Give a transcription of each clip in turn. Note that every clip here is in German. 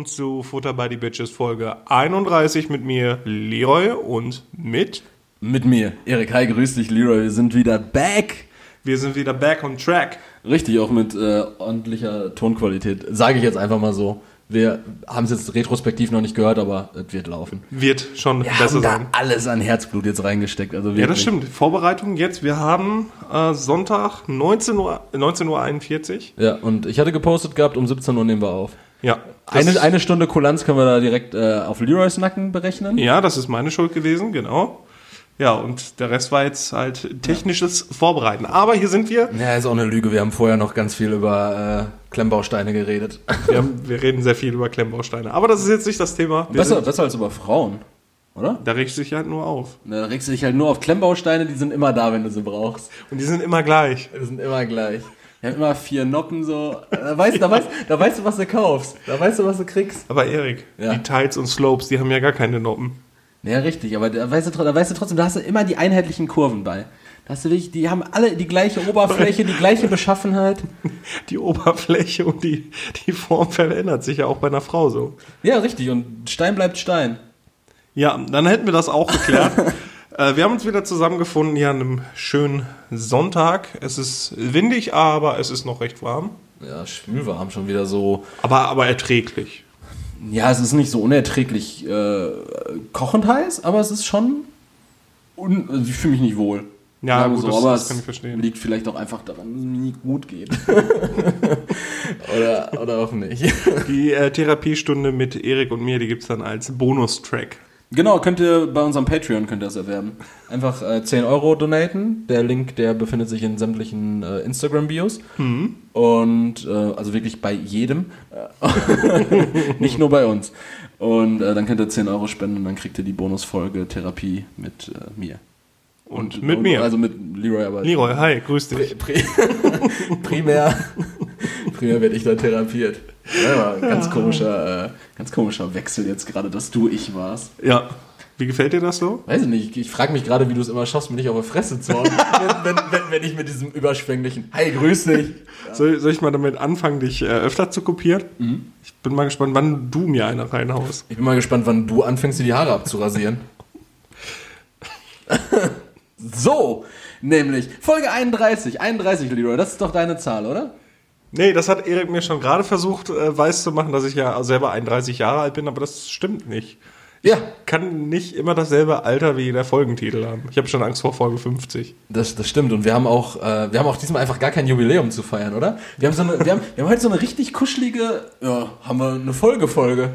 willkommen zu Futter by the Bitches Folge 31 mit mir, Leroy, und mit. Mit mir, Erik. Hi, grüß dich, Leroy. Wir sind wieder back. Wir sind wieder back on track. Richtig, auch mit äh, ordentlicher Tonqualität. Sage ich jetzt einfach mal so. Wir haben es jetzt retrospektiv noch nicht gehört, aber es wird laufen. Wird schon Wir besser haben da sein. alles an Herzblut jetzt reingesteckt. Also Ja, das stimmt. Vorbereitung jetzt. Wir haben äh, Sonntag 19 Uhr, 19.41 Uhr. Ja, und ich hatte gepostet gehabt, um 17 Uhr nehmen wir auf. Ja. Eine, eine Stunde Kulanz können wir da direkt äh, auf Leroys Nacken berechnen. Ja, das ist meine Schuld gewesen, genau. Ja, und der Rest war jetzt halt technisches Vorbereiten. Aber hier sind wir. Ja, ist auch eine Lüge. Wir haben vorher noch ganz viel über äh, Klemmbausteine geredet. Wir, haben, wir reden sehr viel über Klemmbausteine. Aber das ist jetzt nicht das Thema. Besser, besser als über Frauen, oder? da regst du dich halt nur auf. Da regst du dich halt nur auf Klemmbausteine, die sind immer da, wenn du sie brauchst. Und die sind immer gleich. Die sind immer gleich. Wir haben immer vier Noppen so. Da weißt, da, weißt, da weißt du, was du kaufst. Da weißt du, was du kriegst. Aber Erik, Ja. die Tiles und Slopes, die haben ja gar keine Noppen. Ja, richtig, aber da weißt, du, da weißt du trotzdem, da hast du immer die einheitlichen Kurven bei. Da hast du wirklich, die haben alle die gleiche Oberfläche, die gleiche Beschaffenheit. Die Oberfläche und die, die Form verändert sich ja auch bei einer Frau so. Ja, richtig, und Stein bleibt Stein. Ja, dann hätten wir das auch geklärt. äh, wir haben uns wieder zusammengefunden hier an einem schönen Sonntag. Es ist windig, aber es ist noch recht warm. Ja, schwülwarm schon wieder so. Aber, aber erträglich. Ja, es ist nicht so unerträglich äh, kochend heiß, aber es ist schon. Also ich fühle mich nicht wohl. Ja, gut, so, das- aber das es kann ich verstehen. liegt vielleicht auch einfach daran, dass es mir nicht gut geht. oder, oder auch nicht. Die äh, Therapiestunde mit Erik und mir, die gibt's dann als Bonustrack. Genau, könnt ihr bei unserem Patreon könnt ihr das erwerben. Einfach äh, 10 Euro donaten. Der Link, der befindet sich in sämtlichen äh, Instagram-Bios. Und äh, also wirklich bei jedem. Nicht nur bei uns. Und äh, dann könnt ihr 10 Euro spenden und dann kriegt ihr die Bonusfolge Therapie mit äh, mir. Und mit mir. Also mit Leroy, aber. Leroy, hi, grüß dich. Pri primär, primär werde ich da therapiert. Ja, ganz komischer, äh, ganz komischer Wechsel jetzt gerade, dass du ich warst. Ja. Wie gefällt dir das so? Weiß ich nicht, ich, frage mich gerade, wie du es immer schaffst, mir nicht auf die Fresse zu hauen, wenn, wenn, wenn, wenn ich mit diesem überschwänglichen Hi, grüß dich. Soll, soll ich mal damit anfangen, dich äh, öfter zu kopieren? Ich bin mal gespannt, wann du mir eine reinhaust. Ich bin mal gespannt, wann du anfängst, dir die Haare abzurasieren. so, nämlich Folge 31, 31, Leroy, das ist doch deine Zahl, oder? Nee, das hat Erik mir schon gerade versucht, äh, weiß zu machen, dass ich ja selber 31 Jahre alt bin, aber das stimmt nicht. Ja, Kann nicht immer dasselbe Alter wie der Folgentitel haben. Ich habe schon Angst vor Folge 50. Das, das stimmt. Und wir haben auch, äh, wir haben auch diesmal einfach gar kein Jubiläum zu feiern, oder? Wir haben so eine, wir haben, wir haben heute so eine richtig kuschelige, ja, haben wir eine Folge-Folge.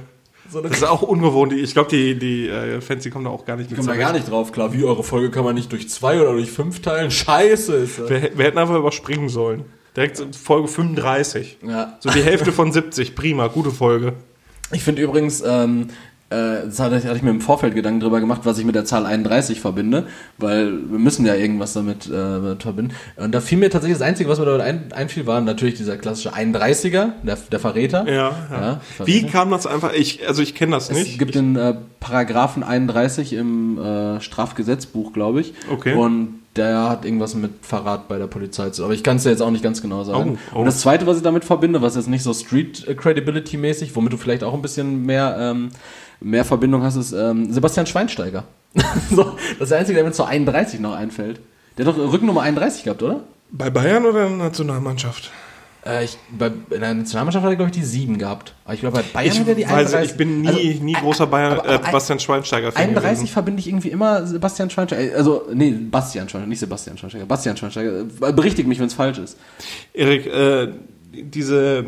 So eine Das ist auch ungewohnt. Die- Ich glaube, die, die äh, Fans, die kommen da auch gar nicht Ich mit komme da zurecht. gar nicht drauf, klar. Wie eure Folge kann man nicht durch zwei oder durch fünf teilen? Scheiße ist das. Wir, wir hätten einfach überspringen sollen. Direkt so Folge 35. Ja. So die Hälfte von 70. Prima, gute Folge. Ich finde übrigens, ähm, äh, das hatte, hatte ich mir im Vorfeld Gedanken drüber gemacht, was ich mit der Zahl 31 verbinde, weil wir müssen ja irgendwas damit, äh, verbinden. Und da fiel mir tatsächlich das Einzige, was mir damit ein, einfiel, war natürlich dieser klassische 31er, der, der Verräter. Ja, ja. Ja, Wie Verräter. kam das einfach? Ich, also ich kenne das Es nicht. gibt den äh, Paragraphen 31 im äh, Strafgesetzbuch, glaube ich. Okay. Und der hat irgendwas mit Verrat bei der Polizei zu. Aber ich kann es dir jetzt auch nicht ganz genau sagen. Oh, oh. Und das zweite, was ich damit verbinde, was jetzt nicht so Street Credibility mäßig, womit du vielleicht auch ein bisschen mehr, ähm, mehr Verbindung hast, ist ähm, Sebastian Schweinsteiger. so, das ist der einzige, der mir zur 31 noch einfällt. Der hat doch Rückennummer 31 gehabt, oder? Bei Bayern oder in der Nationalmannschaft? Äh, ich, bei, in der Nationalmannschaft hat er, glaube ich, die 7 gehabt. Aber ich glaube, bei Bayern Ich, hat er die weiß, 31. ich bin nie, Also, nie großer Bayern, aber- äh, aber ein- Bastian Schweinsteiger-Fan 31 gewesen. verbinde ich irgendwie immer Sebastian Schweinsteiger. Also, nee, Bastian Schweinsteiger, nicht Sebastian Schweinsteiger. Bastian Schweinsteiger. Äh, Berichtigt mich, wenn es falsch ist. Erik, äh, diese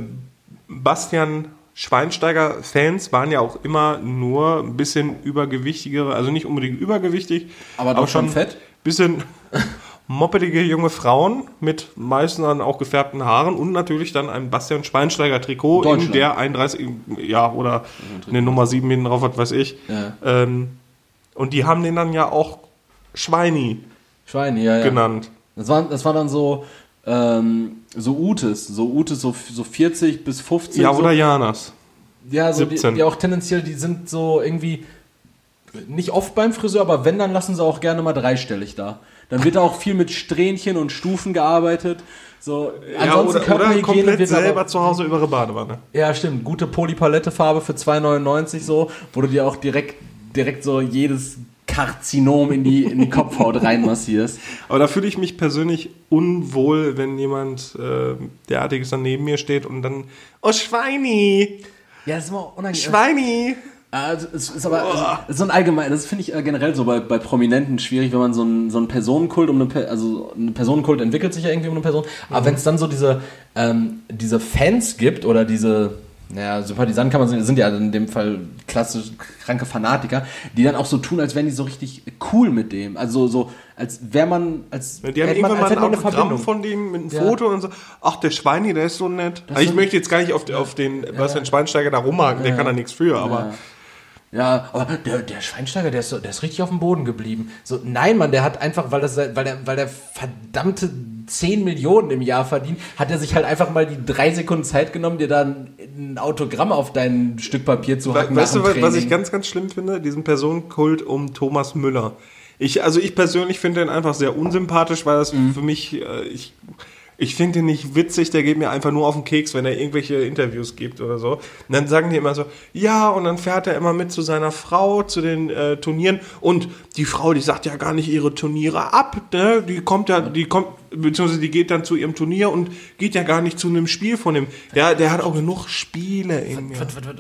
Bastian Schweinsteiger-Fans waren ja auch immer nur ein bisschen übergewichtigere, also nicht unbedingt übergewichtig, Aber doch schon fett? bisschen moppelige junge Frauen mit meistens dann auch gefärbten Haaren und natürlich dann ein Bastian Schweinsteiger-Trikot in Deutschland. der 31, ja, oder eine Nummer 7 hinten drauf, was weiß ich. Ja. Ähm, und die haben den dann ja auch Schweini Schweine, ja, ja. genannt. Das war, das war dann so, ähm, so Utes. So Utes, so, so 40 bis 50. Ja, so. oder Janas. Ja, so die, 17. die auch tendenziell, die sind so irgendwie nicht oft beim Friseur, aber wenn, dann lassen sie auch gerne mal dreistellig da. Dann wird auch viel mit Strähnchen und Stufen gearbeitet. So, Ja, oder, oder komplett selber aber, zu Hause über ihre Badewanne. Ja, stimmt. Gute Polypalettefarbe für 2,99 so, wo du dir auch direkt, direkt so jedes Karzinom in die, in die Kopfhaut reinmassierst. Aber da fühle ich mich persönlich unwohl, wenn jemand äh, derartiges dann neben mir steht und dann, oh Schweini, Ja, das ist immer unangenehm. Schweini. Also, es ist aber es ist so ein allgemein, das finde ich äh, generell so bei, bei Prominenten schwierig, wenn man so einen so einen Personenkult um eine also ein Personenkult entwickelt sich ja irgendwie um eine Person, aber wenn es dann so diese ähm, diese Fans gibt oder diese naja, Sympathisanten kann man sagen, sind ja in dem Fall klassisch kranke Fanatiker, die dann auch so tun, als wären die so richtig cool mit dem. Also so, als wäre man, als Die haben man, irgendwann mal als hätte ein man eine Autogramm Verbindung. von dem mit einem Ja. Foto und so. Ach, der Schweini, der ist so nett. Das Also ich möchte jetzt gar nicht auf, auf den Bastian Schweinsteiger da rumhaken, der kann da nichts für, aber Ja, aber der, der Schweinsteiger, der ist, so, der ist richtig auf dem Boden geblieben. So, nein, Mann, der hat einfach, weil, das, weil, der, weil der verdammte 10 Millionen im Jahr verdient, hat er sich halt einfach mal die drei Sekunden Zeit genommen, dir dann ein Autogramm auf dein Stück Papier zu hacken. weißt du, dem was ich Training. ganz, ganz schlimm finde? Diesen Personenkult um Thomas Müller. Ich, also ich persönlich finde den einfach sehr unsympathisch, weil das Mhm. für mich, äh, ich, ich finde ihn nicht witzig, der geht mir einfach nur auf den Keks, wenn er irgendwelche Interviews gibt oder so. Und dann sagen die immer so, ja, und dann fährt er immer mit zu seiner Frau zu den äh, Turnieren und die Frau, die sagt ja gar nicht ihre Turniere ab, ne? Die kommt ja, die kommt, beziehungsweise die geht dann zu ihrem Turnier und geht ja gar nicht zu einem Spiel von ihm. Der, der hat auch genug Spiele in mir. Was, was, was,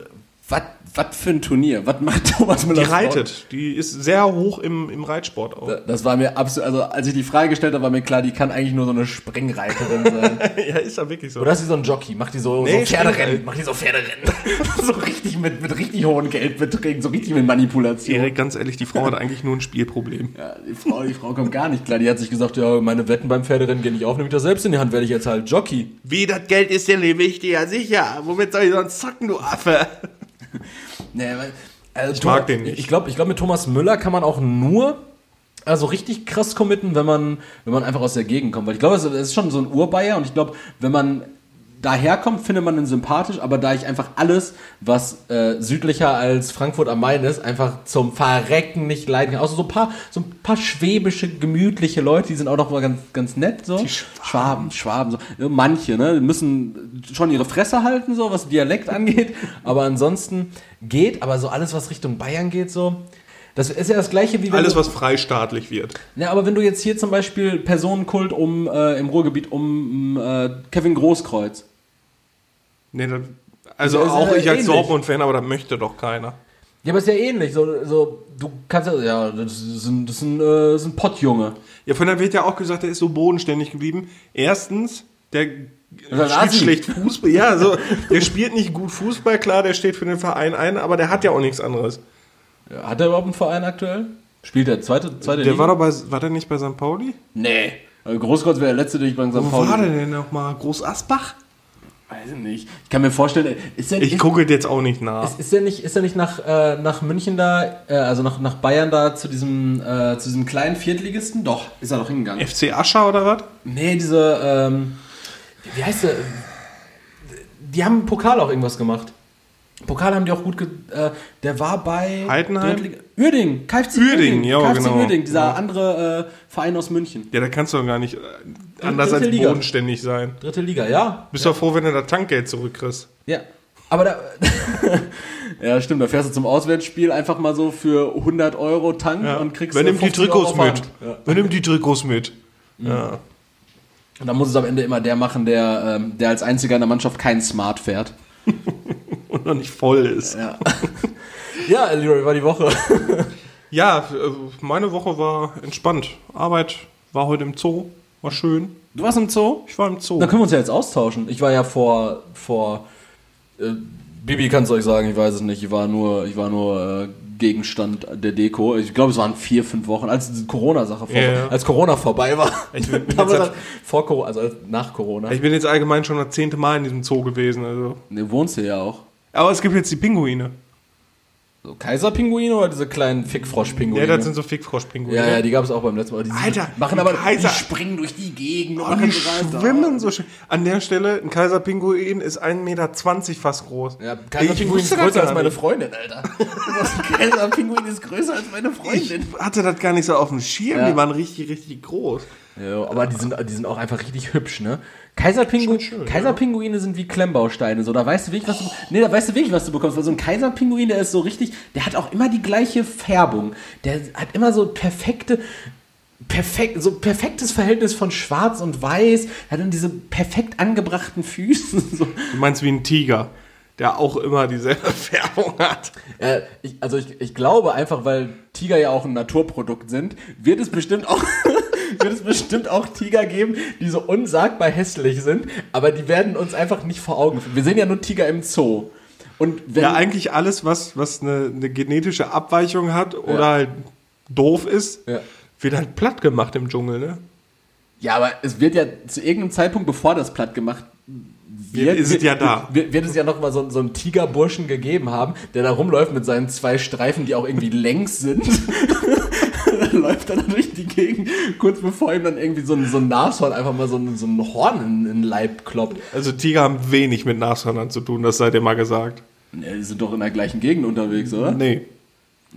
was, was für ein Turnier? Was macht Thomas Müller? Die reitet. Die ist sehr hoch im, im Reitsport auch. Das war mir absolut, also als ich die Frage gestellt habe, war mir klar, die kann eigentlich nur so eine Springreiterin sein. ja, ist ja wirklich so. Oder ist sie so ein Jockey? Macht die so, Nee, so Pferderennen? Springreiten. Macht die so Pferderennen? so richtig mit, mit richtig hohen Geldbeträgen, so richtig mit Manipulation. Erik, ganz ehrlich, die Frau hat eigentlich nur ein Spielproblem. Ja, die Frau, die Frau kommt gar nicht klar. Die hat sich gesagt, ja, meine Wetten beim Pferderennen gehen nicht auf, nehme ich das selbst in die Hand, werde ich jetzt halt Jockey. Wie, das Geld ist dir nicht wichtig? Ja, sicher. Womit soll ich sonst zocken, du Affe? Nee, weil, also Ich mag den nicht. Ich glaube, ich glaub, mit Thomas Müller kann man auch nur also richtig krass committen, wenn man, wenn man einfach aus der Gegend kommt. Weil ich glaube, es ist schon so ein Urbayer und ich glaube, wenn man daherkommt, findet man ihn sympathisch, aber da ich einfach alles, was äh, südlicher als Frankfurt am Main ist, einfach zum Verrecken nicht leiden kann. Außer so ein paar, so ein paar schwäbische, gemütliche Leute, die sind auch noch mal ganz, ganz nett. So. Die Schwaben, Schwaben, so. Ja, Manche, ne, die müssen schon ihre Fresse halten, so, was Dialekt angeht, aber ansonsten geht, aber so alles, was Richtung Bayern geht, so, das ist ja das gleiche wie wenn Alles, du, was freistaatlich wird. ja, aber wenn du jetzt hier zum Beispiel Personenkult um, äh, im Ruhrgebiet um äh, Kevin Großkreuz, Nee, das, also Das auch ich als. Dortmund-Fan, aber das möchte doch keiner. ja, aber ist ja ähnlich, so, so, du kannst ja, ja, das ist ein, das ist ein, äh, das ist ein Pottjunge. Ja, von der wird ja auch gesagt, der ist so bodenständig geblieben. Erstens, der spielt Asi. schlecht Fußball. Ja, so, der spielt nicht gut Fußball, klar, der steht für den Verein ein, aber der hat ja auch nichts anderes. Ja, hat er überhaupt einen Verein aktuell? Spielt er zweite, zweite Der Liga? war doch bei, war der nicht bei St. Pauli? Nee. Also Großkreuz wäre der letzte, den ich bei St. Wo Pauli. war der denn nochmal? Groß Asbach? Weiß ich nicht. Ich kann mir vorstellen, ist der, Ich gucke jetzt auch nicht nach. ist, ist der nicht, ist der nicht nach, äh, nach München da, äh, also nach, nach Bayern da zu diesem, äh, zu diesem kleinen Viertligisten? Doch, ist er doch hingegangen. FC Ascher oder was? Nee, diese, ähm, wie heißt der? Die haben im Pokal auch irgendwas gemacht. Pokal haben die auch gut, ge äh, der war bei Heidenheim? Uerdingen, KFC Uerdingen, ja, KFC genau. Uerdingen, dieser Ja. andere äh, Verein aus München. Ja, da kannst du doch gar nicht äh, anders als Liga. bodenständig sein. Dritte Liga, ja. Bist doch froh, wenn du das Tankgeld zurückkriegst. Ja. Aber da. ja, stimmt, da fährst du zum Auswärtsspiel einfach mal so für 100 Euro Tank Ja. und kriegst Wer äh, nimmt die 50 Euro Trikots mit? Ja. Wer nimmt die Trikots mit? Ja. Und dann muss es am Ende immer der machen, der, ähm, der als einziger in der Mannschaft keinen Smart fährt. Und noch nicht voll ist. Ja. ja, Leroy, war die Woche. Ja, äh, meine Woche war entspannt. Arbeit war heute im Zoo, war schön. Du warst im Zoo? Ich war im Zoo. Dann können wir uns ja jetzt austauschen. Ich war ja vor, vor, äh, Bibi kann es euch sagen, ich weiß es nicht. Ich war nur, ich war nur äh, Gegenstand der Deko. Ich glaube, es waren vier, fünf Wochen, als die Corona-Sache vor, Ja, ja. als Corona vorbei war. Ich bin- bin dann, vor Corona, also nach Corona. Ich bin jetzt allgemein schon das zehnte Mal in diesem Zoo gewesen. Also. Ne, wohnst du ja auch. Aber es gibt jetzt die Pinguine. So Kaiserpinguine oder diese kleinen Fickfroschpinguine? Ja, das sind so Fickfroschpinguine. ja, ja, die gab es auch beim letzten Mal. Die Alter, machen aber, Kaiser- die springen durch die Gegend und Oh, machen die so schwimmen so schön. An der Stelle, ein Kaiserpinguin ist 1,20 Meter fast groß. Ja, Ich Kaiserpinguin ist größer als meine. Freundin, Alter. Kaiserpinguin ist größer als meine Ich Freundin. hatte das gar nicht so auf dem Schirm. Ja. Die waren richtig, richtig groß. Ja, aber die sind, die sind auch einfach richtig hübsch, ne? Kaiserpingu Kaiserpinguine sind wie Klemmbausteine, so da weißt du wirklich, was du Nee, da weißt du wirklich, was du bekommst, weil so ein Kaiserpinguin, der ist so richtig, der hat auch immer die gleiche Färbung. Der hat immer so perfekte perfekt so perfektes Verhältnis von schwarz und weiß, hat dann diese perfekt angebrachten Füße so. Du meinst wie ein Tiger, der auch immer dieselbe Färbung hat. Äh, ich, also ich, ich glaube einfach, weil Tiger ja auch ein Naturprodukt sind, wird es bestimmt auch wird es bestimmt auch Tiger geben, die so unsagbar hässlich sind, aber die werden uns einfach nicht vor Augen führen. Wir sehen ja nur Tiger im Zoo. Und wenn, Ja, eigentlich alles, was, was eine, eine genetische Abweichung hat oder Ja. halt doof ist, Ja. wird halt platt gemacht im Dschungel, ne? ja, aber es wird ja zu irgendeinem Zeitpunkt, bevor das platt gemacht wird, Ist es ja da. Wird, wird es ja noch mal so, so einen Tigerburschen gegeben haben, der da rumläuft mit seinen zwei Streifen, die auch irgendwie längs sind. Dann läuft er dann durch die Gegend, kurz bevor ihm dann irgendwie so ein, so ein Nashorn einfach mal so ein, so ein Horn in, in den Leib kloppt. Also Tiger haben wenig mit Nashörnern zu tun, das seid ihr mal gesagt. Ja, die sind doch in der gleichen Gegend unterwegs, oder? Nee.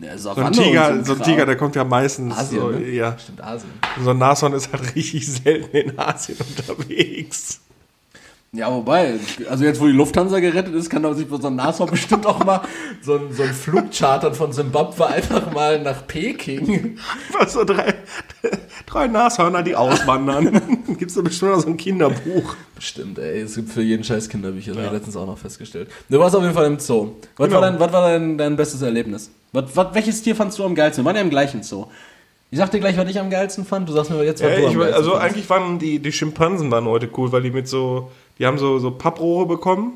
Ja, So ein Tiger, so ein. Tiger, der kommt ja meistens. Asien, so, ne? ja. Stimmt, Asien. So ein Nashorn ist halt richtig selten in Asien unterwegs. Ja, wobei, also jetzt, wo die Lufthansa gerettet ist, kann doch sich so ein Nashorn bestimmt auch mal so ein, so ein Flug chartern von Zimbabwe einfach mal nach Peking. Was so drei, drei Nashörner, die auswandern. Gibt's da bestimmt noch so ein Kinderbuch. Bestimmt, ey, es gibt für jeden Scheiß Kinderbücher, das habe ich letztens auch noch festgestellt. Du warst auf jeden Fall im Zoo. Was Genau. war, dein, was war dein, dein bestes Erlebnis? Was, was, welches Tier fandst du am geilsten? Wir waren ja im gleichen Zoo. Ich sag dir gleich, was ich am geilsten fand. Du sagst mir jetzt, was Ja, du am ich, geilsten also fandst. eigentlich waren die, die Schimpansen waren heute cool, weil die mit so, die haben so, so Papprohre bekommen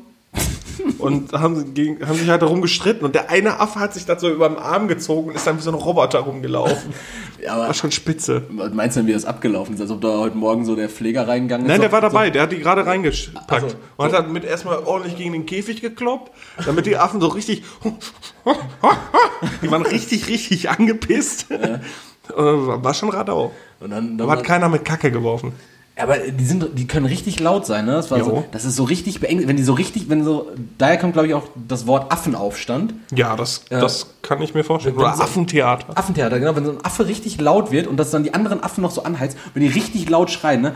und haben, gegen, haben sich halt darum gestritten und der eine Affe hat sich das so über den Arm gezogen und ist dann wie so ein Roboter rumgelaufen. Ja, aber War schon spitze. was meinst du denn, wie das abgelaufen ist? Als ob da heute Morgen so der Pfleger reingegangen ist? Nein, der So- war dabei, der hat die gerade reingepackt Also, und hat dann mit erstmal ordentlich gegen den Käfig gekloppt, damit die Affen so richtig, die waren richtig, richtig angepisst. Äh, War schon Radau. Und dann, dann Aber hat keiner mit Kacke geworfen. Aber die sind, die können richtig laut sein, ne? Das, war so, das ist so richtig beengt, wenn die so richtig, wenn so, daher kommt glaube ich auch das Wort Affenaufstand. Ja, das, das kann ich mir vorstellen. Oder so- Affentheater. Affentheater, genau, wenn so ein Affe richtig laut wird und das dann die anderen Affen noch so anheizt, wenn die richtig laut schreien, ne?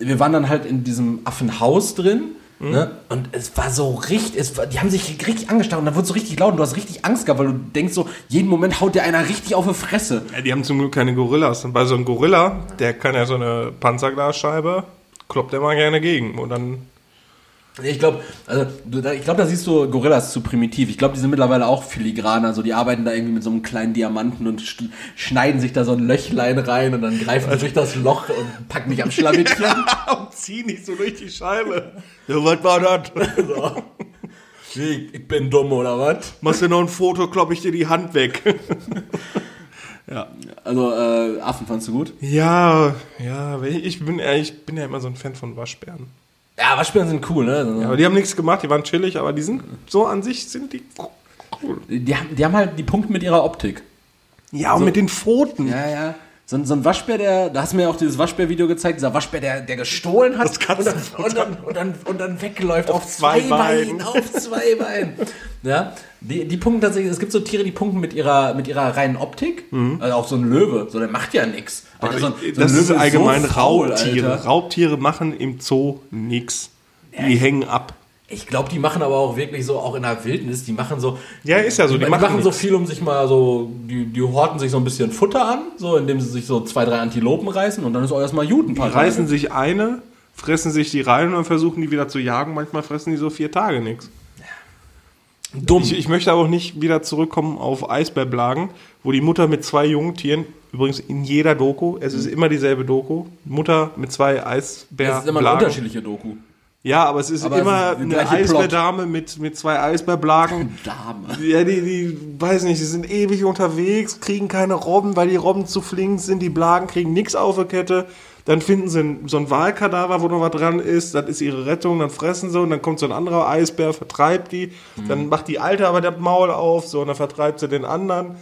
Wir waren dann halt in diesem Affenhaus drin, Mhm. ne? Und es war so richtig, es war, die haben sich richtig angestarrt und dann wurde so richtig laut und du hast richtig Angst gehabt, weil du denkst so, jeden Moment haut dir einer richtig auf die Fresse. Ja, die haben zum Glück keine Gorillas. Und bei so einem Gorilla, der kann ja so eine Panzerglasscheibe, kloppt der mal gerne gegen. Und dann, Ich glaube, also, ich glaube, da siehst du Gorillas zu primitiv. Ich glaube, die sind mittlerweile auch filigraner. Also die arbeiten da irgendwie mit so einem kleinen Diamanten und sch- schneiden sich da so ein Löchlein rein und dann greifen sie durch das Loch und packen mich am Schlawittchen. und zieh nicht so durch die Scheibe. Ja, was war das? so. ich, bin dumm oder was? Machst du noch ein Foto, klopp ich dir die Hand weg. ja. Also äh, Affen fandst du gut? Ja, ja, ich bin, ja, ich bin ja immer so ein Fan von Waschbären. Ja, Waschbären sind cool, ne? Aber die haben nichts gemacht, die waren chillig, aber die sind so an sich sind die cool. Die, haben, die haben halt die Punkte mit ihrer Optik. Ja, und mit den Pfoten. Ja, ja. So, ein- so ein Waschbär, der, da hast du mir auch dieses Waschbär-Video gezeigt, dieser Waschbär, der, der gestohlen hat und, dann, und, dann, und, dann, und dann wegläuft auf, zwei zwei Beinen. Beinen. Auf zwei Beinen. Ja, die, die punkten tatsächlich, es gibt so Tiere, die punkten mit ihrer, mit ihrer reinen Optik. Also auch so ein Löwe, so der macht ja nichts. So so das ist Löwe allgemein so faul, Raubtiere. Alter. Raubtiere machen im Zoo nix. Die hängen ab. Ich glaube, die machen aber auch wirklich so, auch in der Wildnis, die machen so. Ja, ist ja so, Die, die machen machen, so nichts. viel, um sich mal so, die, die horten sich so ein bisschen Futter an, so indem sie sich so zwei, drei Antilopen reißen und dann ist auch erstmal paar Die reißen sich eine, fressen sich die rein und versuchen die wieder zu jagen. Manchmal fressen die so vier Tage nichts. Dumm. Ich, ich möchte aber auch nicht wieder zurückkommen auf Eisbärblagen, wo die Mutter mit zwei Jungtieren, übrigens in jeder Doku, es ist immer dieselbe Doku, Mutter mit zwei das Eisbärblagen. ist immer eine unterschiedliche Doku. Ja, aber es ist Aber es immer ist der eine. Eisbärdame mit, mit zwei Eisbärblagen. Dame. Ja, die, die, weiß nicht, die sind ewig unterwegs, kriegen keine Robben, weil die Robben zu flink sind, die Blagen kriegen nichts auf der Kette. Dann finden sie so ein Wahlkadaver, wo noch was dran ist, das ist ihre Rettung, dann fressen sie und dann kommt so ein anderer Eisbär, vertreibt die, Mhm. dann macht die Alte aber das Maul auf, so, und dann vertreibt sie den anderen.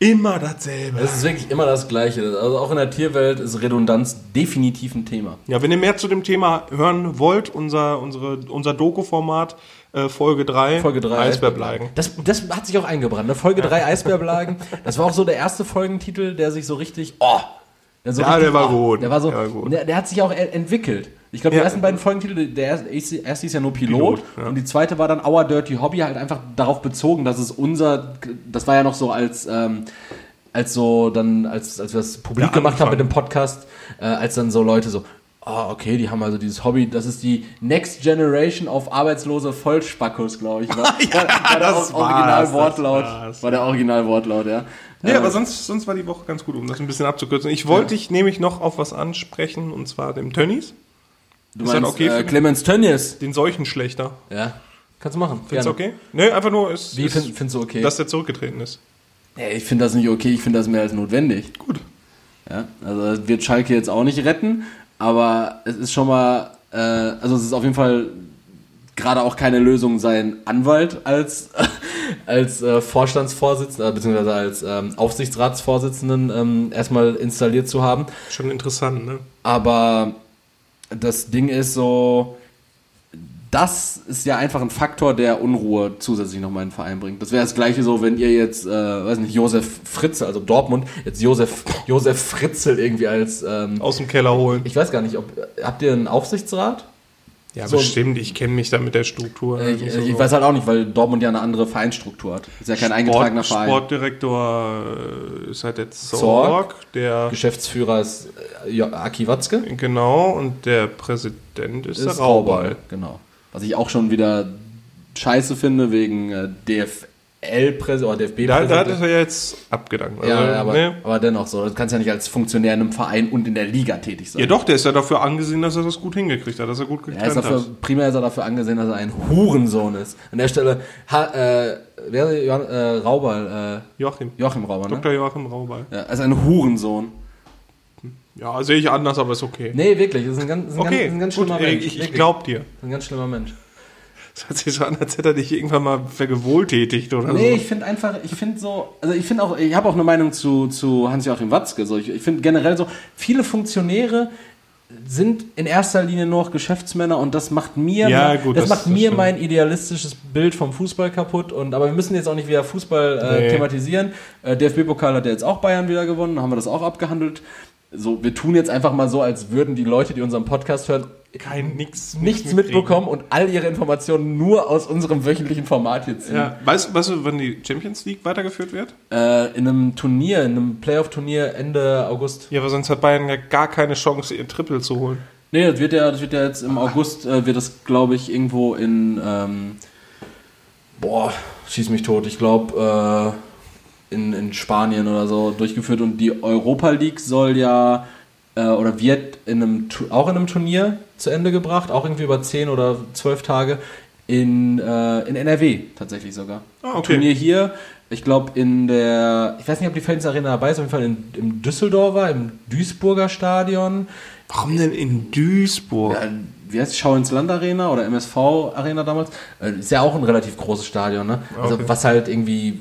Immer dasselbe. Es ist wirklich immer das Gleiche. Also auch in der Tierwelt ist Redundanz definitiv ein Thema. Ja, wenn ihr mehr zu dem Thema hören wollt, unser, unsere, unser Doku-Format, äh, Folge 3, Folge 3 Eisbärbleigen. Das, das hat sich auch eingebrannt. Ne? Folge 3 Eisbärbleigen. Das war auch so der erste Folgentitel, der sich so richtig. Oh! So Ja, der war gut. Der war so. Der war gut. Der, der hat sich auch entwickelt. Ich glaube, die Ja. ersten beiden Folgentitel, der erste, ist ja nur Pilot, Pilot, ja. und die zweite war dann Our Dirty Hobby, halt einfach darauf bezogen, dass es unser, das war ja noch so als, ähm, als so dann, als, als wir das publik gemacht haben mit dem Podcast, äh, als dann so Leute so, ah, okay, die haben also dieses Hobby, das ist die Next Generation auf arbeitslose Vollspackos, glaube ich. War, war, war der das Or- Original war's, Wortlaut. das war's. War der Original Wortlaut, ja. Nee, Äh, aber sonst, sonst war die Woche ganz gut, um das ein bisschen abzukürzen. Ich wollte dich nämlich noch auf was ansprechen, und zwar dem Tönnies, du ist meinst, okay äh? Clemens Tönnies. den Seuchenschlechter. Ja, kannst du machen. Findest du okay? Nee, einfach nur, ist, Wie ist, find, findest du okay? dass der zurückgetreten ist. nee, ich finde das nicht okay, ich finde das mehr als notwendig. Gut. Ja, also das wird Schalke jetzt auch nicht retten, aber es ist schon mal, äh, also es ist auf jeden Fall gerade auch keine Lösung, sein Anwalt als, als äh, Vorstandsvorsitzender, beziehungsweise als ähm, Aufsichtsratsvorsitzenden ähm, erstmal installiert zu haben. Schon interessant, ne? Aber das Ding ist so, das ist ja einfach ein Faktor, der Unruhe zusätzlich nochmal in den Verein bringt. Das wäre das gleiche so, wenn ihr jetzt, äh, weiß nicht, Josef Fritzel, also Dortmund, jetzt Josef, Josef Fritzel irgendwie als, ähm, Aus dem Keller holen. ich weiß gar nicht, ob, habt ihr einen Aufsichtsrat? Ja, so- bestimmt. Ich kenne mich da mit der Struktur. Äh, Ich, so ich so. weiß halt auch nicht, weil Dortmund ja eine andere Vereinsstruktur hat. Ist ja kein eingetragener Sport, Verein. Sportdirektor äh, ist halt jetzt Zorg. Zorg, der Geschäftsführer ist äh, Aki Watzke. genau und der Präsident ist, der ist Raubal. Raubal, genau. Was ich auch schon wieder scheiße finde, wegen äh, DFL-Präsident oder Da, DFB-Präsident. da hat er ja jetzt abgedankt. Also, ja, aber, ne? aber dennoch so. Du kannst ja nicht als Funktionär in einem Verein und in der Liga tätig sein. Ja doch, der ist ja dafür angesehen, dass er das gut hingekriegt hat, dass er gut ist getrennt dafür, hat. primär ist er dafür angesehen, dass er ein Hurensohn ist. An der Stelle, ha, äh, wer Johann, äh, Raubal, äh, Joachim. Joachim Raubal, ne? Dr. Joachim Raubal. Ja, er ist ein Hurensohn. Ja, sehe ich anders, aber ist okay. Nee, wirklich, ist ein ganz, ist ein okay, ganz, ein ganz schlimmer Mensch. ich, ich Wirklich. glaub dir. Ist ein ganz schlimmer Mensch. Das hört sich so an, als hätte er dich irgendwann mal vergewohltätigt oder Nee, so. ich finde einfach, ich finde so, also ich finde auch, ich habe auch eine Meinung zu, zu Hans-Joachim Watzke. So, ich ich finde generell so, viele Funktionäre sind in erster Linie nur noch Geschäftsmänner und das macht mir, Ja, gut, das, das- macht das mir stimmt. mein idealistisches Bild vom Fußball kaputt. Und aber wir müssen jetzt auch nicht wieder Fußball äh, Nee. thematisieren. Äh, DFB-Pokal hat ja jetzt auch Bayern wieder gewonnen, haben wir das auch abgehandelt. So, wir tun jetzt einfach mal so, als würden die Leute, die unseren Podcast hören, Kein nix, nichts mitbekommen und all ihre Informationen nur aus unserem wöchentlichen Format hier ziehen. Ja. Weißt, weißt du, wann die Champions League weitergeführt wird? Äh, in einem Turnier, in einem Playoff-Turnier Ende August. Ja, aber sonst hat Bayern ja gar keine Chance, ihr Triple zu holen. Nee, das wird ja, das wird ja jetzt im August, äh, wird das, glaube ich, irgendwo in, ähm, boah, schieß mich tot, ich glaube, äh, in, in Spanien oder so durchgeführt und die Europa League soll ja, äh, oder wird in einem, auch in einem Turnier zu Ende gebracht, auch irgendwie über 10 oder 12 Tage in, äh, in NRW tatsächlich sogar. Ah, okay. Turnier hier, ich glaube in der, ich weiß nicht, ob die Fans Arena dabei ist, auf jeden Fall in, im Düsseldorfer, im Duisburger Stadion. Warum denn in Duisburg? Ja, wie heißt Schau ins Land Arena oder MSV Arena damals? Äh, Ist ja auch ein relativ großes Stadion, ne? Also Okay. was halt irgendwie,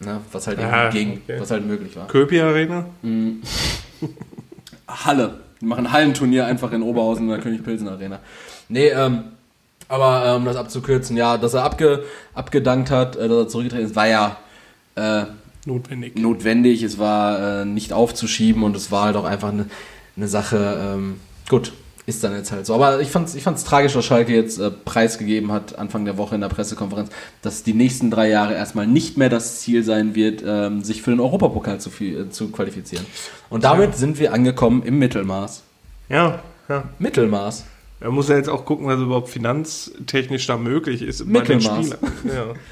ne, was halt Ja, ging, okay. was halt möglich war. Köpi Arena? Halle. Die machen ein Hallenturnier einfach in Oberhausen in der König Pilsen Arena. Nee, ähm, aber ähm, um das abzukürzen, ja, dass er abge, abgedankt hat, äh, dass er zurückgetreten ist, war ja äh, Notwendig. notwendig, es war äh, nicht aufzuschieben und es war halt auch einfach eine, eine Sache, ähm, gut, ist dann jetzt halt so. Aber ich fand es ich fand's tragisch, dass Schalke jetzt äh, preisgegeben hat, Anfang der Woche in der Pressekonferenz, dass die nächsten drei Jahre erstmal nicht mehr das Ziel sein wird, ähm, sich für den Europapokal zu, viel, äh, zu qualifizieren. Und damit sind wir angekommen im Mittelmaß. Ja, ja. Mittelmaß. Er muss ja jetzt auch gucken, was überhaupt finanztechnisch da möglich ist bei den Mittelmaß. Spielern.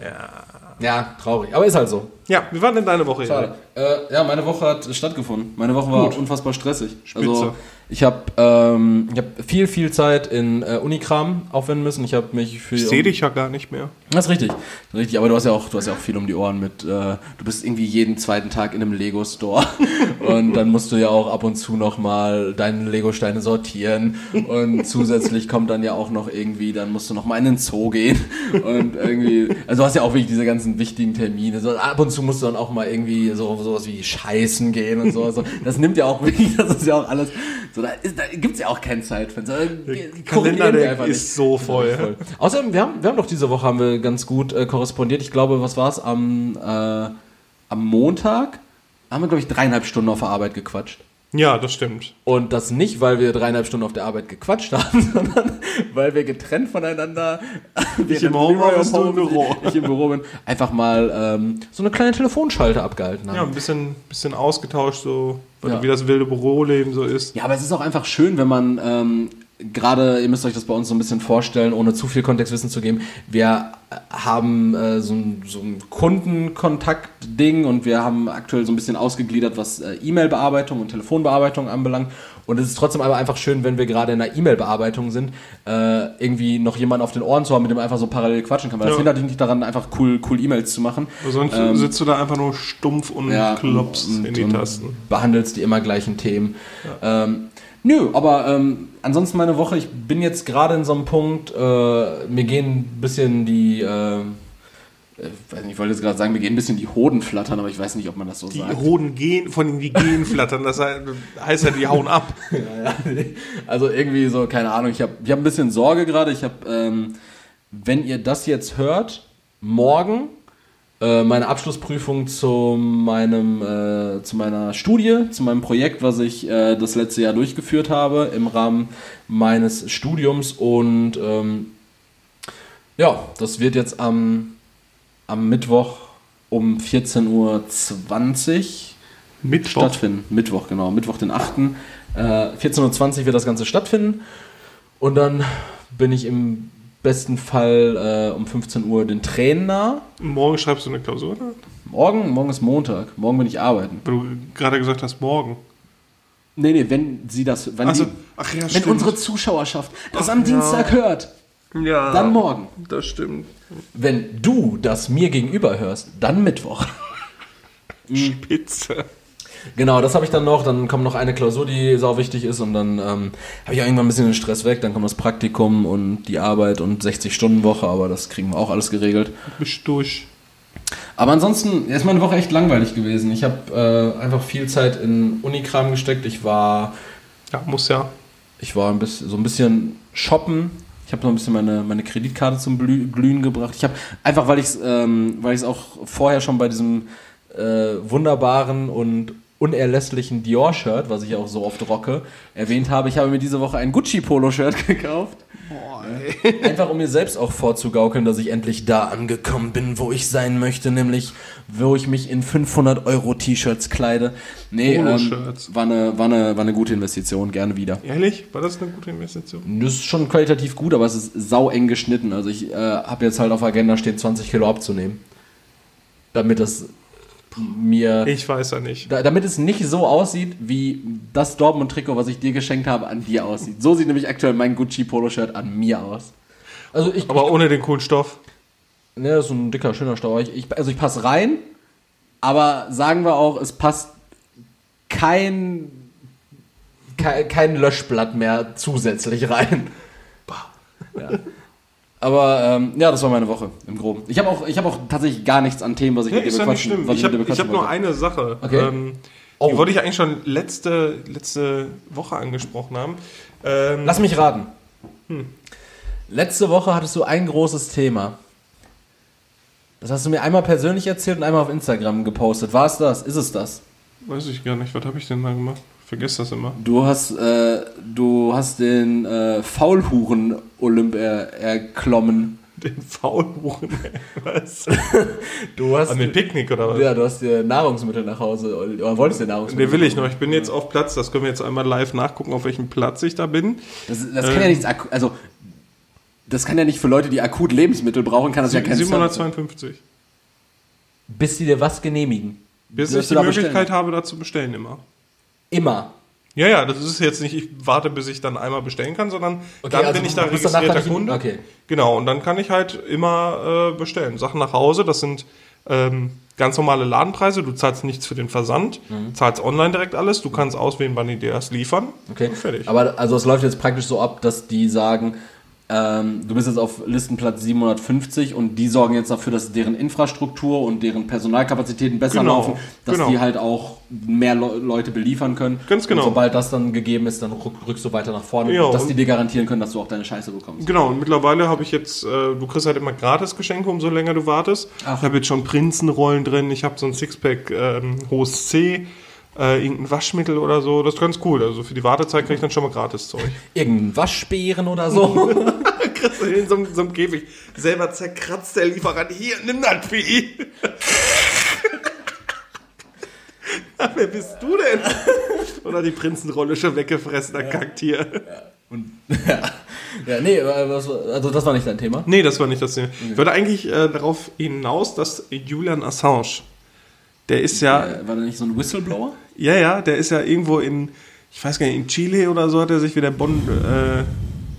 Ja. Ja, traurig. Aber ist halt so. Ja, wie war denn deine Woche? Schade. Äh, ja, meine Woche hat stattgefunden. Meine Woche war Gut. unfassbar stressig. Spitze. Also ich habe ähm, ich hab viel, viel Zeit in äh, Unikram aufwenden müssen. Ich habe mich für Ich sehe dich ja gar nicht mehr. Das ist richtig. Richtig, aber du hast ja auch, du hast ja auch viel um die Ohren mit. Äh, du bist irgendwie jeden zweiten Tag in einem Lego Store und dann musst du ja auch ab und zu noch mal deine Lego Steine sortieren und zusätzlich kommt dann ja auch noch irgendwie, dann musst du noch mal in den Zoo gehen und irgendwie, also du hast ja auch wirklich diese ganzen wichtigen Termine. So, ab und zu musst du dann auch mal irgendwie so sowas wie scheißen gehen und so. so. Das nimmt ja auch wirklich, das ist ja auch alles. So, da, ist, da gibt's ja auch kein Zeitfenster. Kalender, Korrigieren wir der ist so voll. voll. Außerdem, wir haben, wir haben doch diese Woche haben wir ganz gut äh, korrespondiert. Ich glaube, was war es am, äh, am Montag? Haben wir, glaube ich, dreieinhalb Stunden auf der Arbeit gequatscht. Ja, das stimmt. Und das nicht, weil wir dreieinhalb Stunden auf der Arbeit gequatscht haben, sondern weil wir getrennt voneinander. Ich im Homeoffice, du im Büro. Ich im Büro bin. Einfach mal ähm, so eine kleine Telefonschalte abgehalten haben. Ja, ein bisschen, bisschen ausgetauscht, so Ja. wie das wilde Büroleben so ist. Ja, aber es ist auch einfach schön, wenn man ähm, gerade, ihr müsst euch das bei uns so ein bisschen vorstellen, ohne zu viel Kontextwissen zu geben. Wir äh, haben äh, so ein, so ein Kundenkontakt-Ding und wir haben aktuell so ein bisschen ausgegliedert, was äh, E-Mail-Bearbeitung und Telefonbearbeitung anbelangt. Und es ist trotzdem aber einfach schön, wenn wir gerade in der E-Mail-Bearbeitung sind, äh, irgendwie noch jemanden auf den Ohren zu haben, mit dem einfach so parallel quatschen kann. Weil das Ja. hindert dich nicht daran, einfach cool, cool E-Mails zu machen. Sonst Ähm, sitzt du da einfach nur stumpf und ja, klopfst und- in die Tasten. Behandelst die immer gleichen Themen. Ähm, nö, aber ähm, ansonsten meine Woche, ich bin jetzt gerade in so einem Punkt, äh, mir gehen ein bisschen die, äh, ich weiß nicht, ich wollte jetzt gerade sagen, mir gehen ein bisschen die Hoden flattern, aber ich weiß nicht, ob man das so Die sagt. Hoden gehen, von denen die gehen flattern, das heißt, ja, die hauen ab. Ja, ja, nee. Also irgendwie so, keine Ahnung, ich habe ich hab ein bisschen Sorge gerade. Ich habe, ähm, wenn ihr das jetzt hört, morgen äh, meine Abschlussprüfung zu meinem äh, zu meiner Studie, zu meinem Projekt, was ich äh, das letzte Jahr durchgeführt habe im Rahmen meines Studiums und ähm, ja, das wird jetzt am, am Mittwoch um 14.20 Uhr Mittwoch. stattfinden. Mittwoch, genau. Mittwoch, den 8. Äh, 14.20 Uhr wird das Ganze stattfinden. Und dann bin ich im besten Fall äh, um 15 Uhr den Tränen nah. Morgen schreibst du eine Klausur, oder? Morgen, morgen ist Montag. Morgen bin ich arbeiten. Weil du gerade gesagt hast, morgen. Nee, nee, wenn sie das, wenn, Also, die, ach ja, wenn stimmt. unsere Zuschauerschaft das am ja. Dienstag hört, ja, dann morgen. Das stimmt. Wenn du das mir gegenüber hörst, dann Mittwoch. Spitze. Genau, das habe ich dann noch. Dann kommt noch eine Klausur, die sau wichtig ist. Und dann ähm, habe ich auch irgendwann ein bisschen den Stress weg. Dann kommt das Praktikum und die Arbeit und 60-Stunden-Woche. Aber das kriegen wir auch alles geregelt. Bist durch. Aber ansonsten ist meine Woche echt langweilig gewesen. Ich habe äh, einfach viel Zeit in Unikram gesteckt. Ich war, Ja, muss ja. ich war ein bisschen, so ein bisschen shoppen. Ich habe noch ein bisschen meine, meine Kreditkarte zum Blü Glühen gebracht. Ich habe einfach, weil ich es ähm, weil ich's auch vorher schon bei diesem äh, wunderbaren und unerlässlichen Dior-Shirt, was ich auch so oft rocke, erwähnt habe. Ich habe mir diese Woche ein Gucci-Polo-Shirt gekauft. Boah. Einfach um mir selbst auch vorzugaukeln, dass ich endlich da angekommen bin, wo ich sein möchte, nämlich wo ich mich in 500 Euro T-Shirts kleide. Nee, ähm, war, eine, war, eine, war eine gute Investition, gerne wieder. Ehrlich? War das eine gute Investition? Das ist schon qualitativ gut, aber es ist sau eng geschnitten. Also ich äh, habe jetzt halt auf Agenda stehen, 20 Kilo abzunehmen. Damit das mir... Ich weiß ja nicht. Da, damit es nicht so aussieht, wie das Dortmund-Trikot, was ich dir geschenkt habe, an dir aussieht. So sieht nämlich aktuell mein Gucci-Polo-Shirt an mir aus. Also ich, Aber ohne den coolen Stoff. Ne, das ist so ein dicker, schöner Stau. Ich, ich, also ich passe rein, aber sagen wir auch, es passt kein, kein, kein Löschblatt mehr zusätzlich rein. Ja. Aber ähm, ja, das war meine Woche im Groben. Ich habe auch, ich hab auch tatsächlich gar nichts an Themen, was ich Nee, mit dir bequatschen, was Ich habe hab nur wollte. eine Sache. Okay. Ähm, Oh. Die wollte ich eigentlich schon letzte, letzte Woche angesprochen haben. Ähm, Lass mich raten. Hm. Letzte Woche hattest du ein großes Thema. Das hast du mir einmal persönlich erzählt und einmal auf Instagram gepostet. War es das? Ist es das? weiß ich gar nicht, was habe ich denn da gemacht? Vergiss das immer. Du hast, äh, du hast den äh, Faulhuren-Olymp er, erklommen. Den Faulhuren. Was? Du hast, An den Picknick oder was? ja, du hast dir Nahrungsmittel nach Hause, oder wolltest dir Nahrungsmittel? Ne, will ich noch. Ich bin jetzt auf Platz. Das können wir jetzt einmal live nachgucken, auf welchem Platz ich da bin. Das, das kann ja nichts, aku- also, das kann ja nicht für Leute, die akut Lebensmittel brauchen, kann das ja kein 752. bis sie dir was genehmigen. Bis ich du die Möglichkeit bestellen? habe, da zu bestellen immer. Immer. Ja, ja, das ist jetzt nicht, ich warte, bis ich dann einmal bestellen kann, sondern Okay, dann also bin ich da registrierter Kunde. okay. Genau, und dann kann ich halt immer äh, bestellen. Sachen nach Hause, das sind ähm, ganz normale Ladenpreise. Du zahlst nichts für den Versand, Mhm. zahlst online direkt alles. Du kannst auswählen, wann die dir das liefern. Okay. Und fertig. Aber also es läuft jetzt praktisch so ab, dass die sagen, ähm, du bist jetzt auf Listenplatz 750 und die sorgen jetzt dafür, dass deren Infrastruktur und deren Personalkapazitäten besser Genau, laufen, dass genau. die halt auch mehr Le Leute beliefern können. Ganz genau. Und sobald das dann gegeben ist, dann rück, rückst du weiter nach vorne, Ja, dass die dir garantieren können, dass du auch deine Scheiße bekommst. Genau, und mittlerweile habe ich jetzt, äh, du kriegst halt immer gratis Geschenke, umso länger du wartest. Ach. Ich habe jetzt schon Prinzenrollen drin, ich habe so ein Sixpack ähm, hohes C, äh, irgendein Waschmittel oder so. Das ist ganz cool. Also für die Wartezeit kriege ich dann schon mal gratis Zeug. Irgendein Waschbären oder so. du in so, einem- so einem Käfig. Selber zerkratzt der Lieferant. Hier, nimm das Vieh. Wer bist du denn? Oder die Prinzenrolle schon weggefressen, der Kacktier. und, ja. ja, nee, also das war nicht dein Thema. Nee, das war nicht das Thema. Ich wollte eigentlich äh, darauf hinaus, dass Julian Assange, der ist ja, Äh, war da nicht so ein Whistleblower? ja, ja, der ist ja irgendwo in, ich weiß gar nicht, in Chile oder so hat er sich wie der Bonn, äh,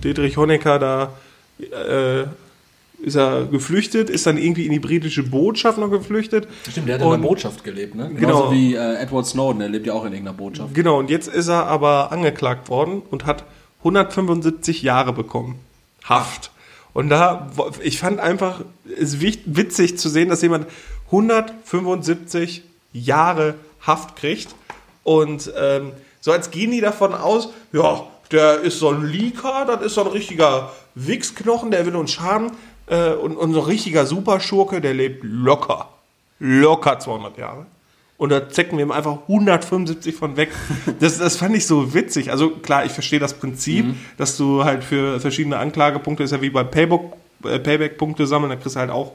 Dietrich Honecker da, äh, ist er geflüchtet, ist dann irgendwie in die britische Botschaft noch geflüchtet. Stimmt, der hat in einer Botschaft gelebt, ne? Genau. Genauso wie äh, Edward Snowden, der lebt ja auch in irgendeiner Botschaft. Genau, und jetzt ist er aber angeklagt worden und hat 175 Jahre bekommen. Haft. Und da, ich fand einfach, es ist witzig zu sehen, dass jemand 175 Jahre Haft kriegt. Und ähm, so als gehen die davon aus, ja, der ist so ein Leaker, das ist so ein richtiger Wichsknochen, der will uns schaden. Äh, und, und so ein richtiger Superschurke, der lebt locker. Locker 200 Jahre. Und da zecken wir ihm einfach 175 von weg. Das, das fand ich so witzig. Also klar, ich verstehe das Prinzip, dass du halt für verschiedene Anklagepunkte, ist ja wie bei Payback, äh, Payback-Punkte sammeln, da kriegst du halt auch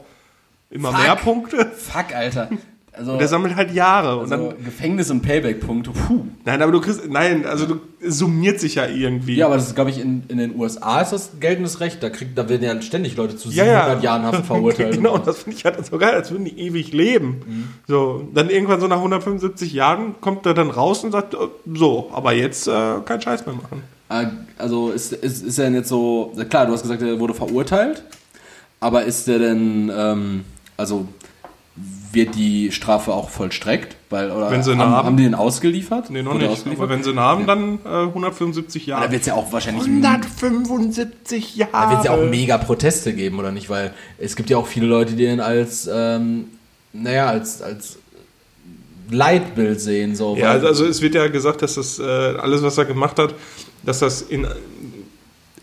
immer Fuck. mehr Punkte. Fuck, Alter. Also, Und der sammelt halt Jahre. Und also dann, Gefängnis und Payback-Punkte, puh. nein, aber du kriegst, nein, also du summiert sich ja irgendwie. Ja, aber das ist, glaube ich, in, in den USA ist das geltendes Recht. Da, kriegt, da werden ja ständig Leute zu ja, 700 ja. Jahren Haft verurteilt. genau, und das finde ich halt so geil, als würden die ewig leben. So, dann irgendwann so nach 175 Jahren kommt er dann raus und sagt, äh, so, aber jetzt äh, kein Scheiß mehr machen. Äh, Also ist, ist, ist er denn jetzt so, klar, du hast gesagt, er wurde verurteilt, aber ist der denn, ähm, also wird die Strafe auch vollstreckt? Weil, oder Wenn sie ihn haben, haben. haben die den ausgeliefert? Nee, noch Wurde nicht. Ausgeliefert? Aber wenn sie ihn haben, dann äh, 175 da Jahre. wird es ja auch wahrscheinlich 175 Jahre. Da wird es ja auch mega Proteste geben, oder nicht? Weil es gibt ja auch viele Leute, die ihn als, ähm, naja, als, als Leitbild sehen. So, Ja, also, also es wird ja gesagt, dass das äh, alles, was er gemacht hat, dass das in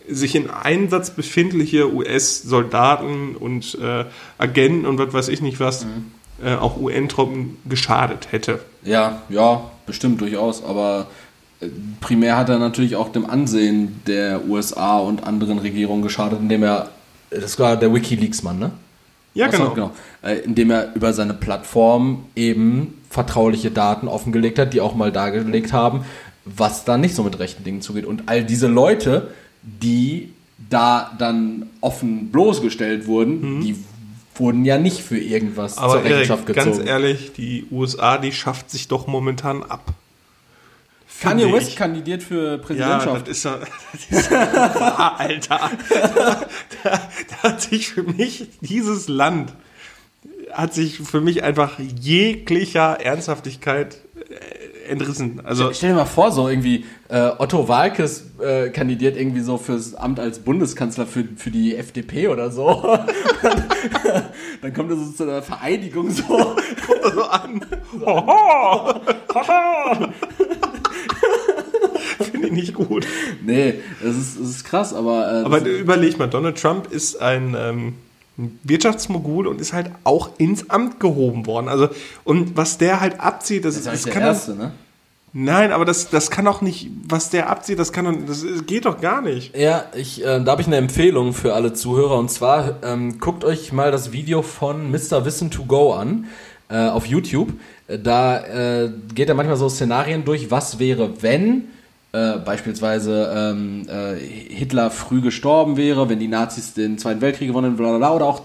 sich in Einsatz befindliche US-Soldaten und äh, Agenten und was weiß ich nicht was, äh, auch UN-Truppen geschadet hätte. Ja, ja, bestimmt durchaus. Aber äh, primär hat er natürlich auch dem Ansehen der USA und anderen Regierungen geschadet, indem er, das war der WikiLeaks-Mann, ne? Ja, Achso, genau. Äh, indem er über seine Plattform eben vertrauliche Daten offengelegt hat, die auch mal dargelegt haben, was da nicht so mit rechten Dingen zugeht. Und all diese Leute, die da dann offen bloßgestellt wurden, die wurden ja nicht für irgendwas Mhm. Aber zur Rechenschaft Erik, gezogen. ganz ehrlich, die USA, die schafft sich doch momentan ab. Kanye West ich. kandidiert für Ja, Präsidentschaft. das ist ja, das ist ja Alter. Da, da, da hat sich für mich dieses Land, hat sich für mich einfach jeglicher Ernsthaftigkeit äh, entrissen. Also, Stell dir mal vor, so irgendwie äh, Otto Walkes äh, kandidiert irgendwie so fürs Amt als Bundeskanzler für, für die FDP oder so. Dann kommt er so zu einer Vereidigung so. so an. Hoho, haha. Finde ich nicht gut. Nee, das ist, das ist krass, aber. Äh, Aber überleg mal, Donald Trump ist ein ähm, Wirtschaftsmogul und ist halt auch ins Amt gehoben worden. Also, und was der halt abzieht, das, ist ja das der kann Erste, ne? Nein, aber das, das kann doch nicht, was der abzieht, das kann doch, das geht doch gar nicht. Ja, ich, äh, da habe ich eine Empfehlung für alle Zuhörer und zwar ähm, guckt euch mal das Video von Mr. Wissen to Go an äh, auf YouTube. Äh, Da äh, geht er manchmal so Szenarien durch, was wäre, wenn äh, beispielsweise ähm, äh, Hitler früh gestorben wäre, wenn die Nazis den Zweiten Weltkrieg gewonnen hätten, bla bla bla, oder auch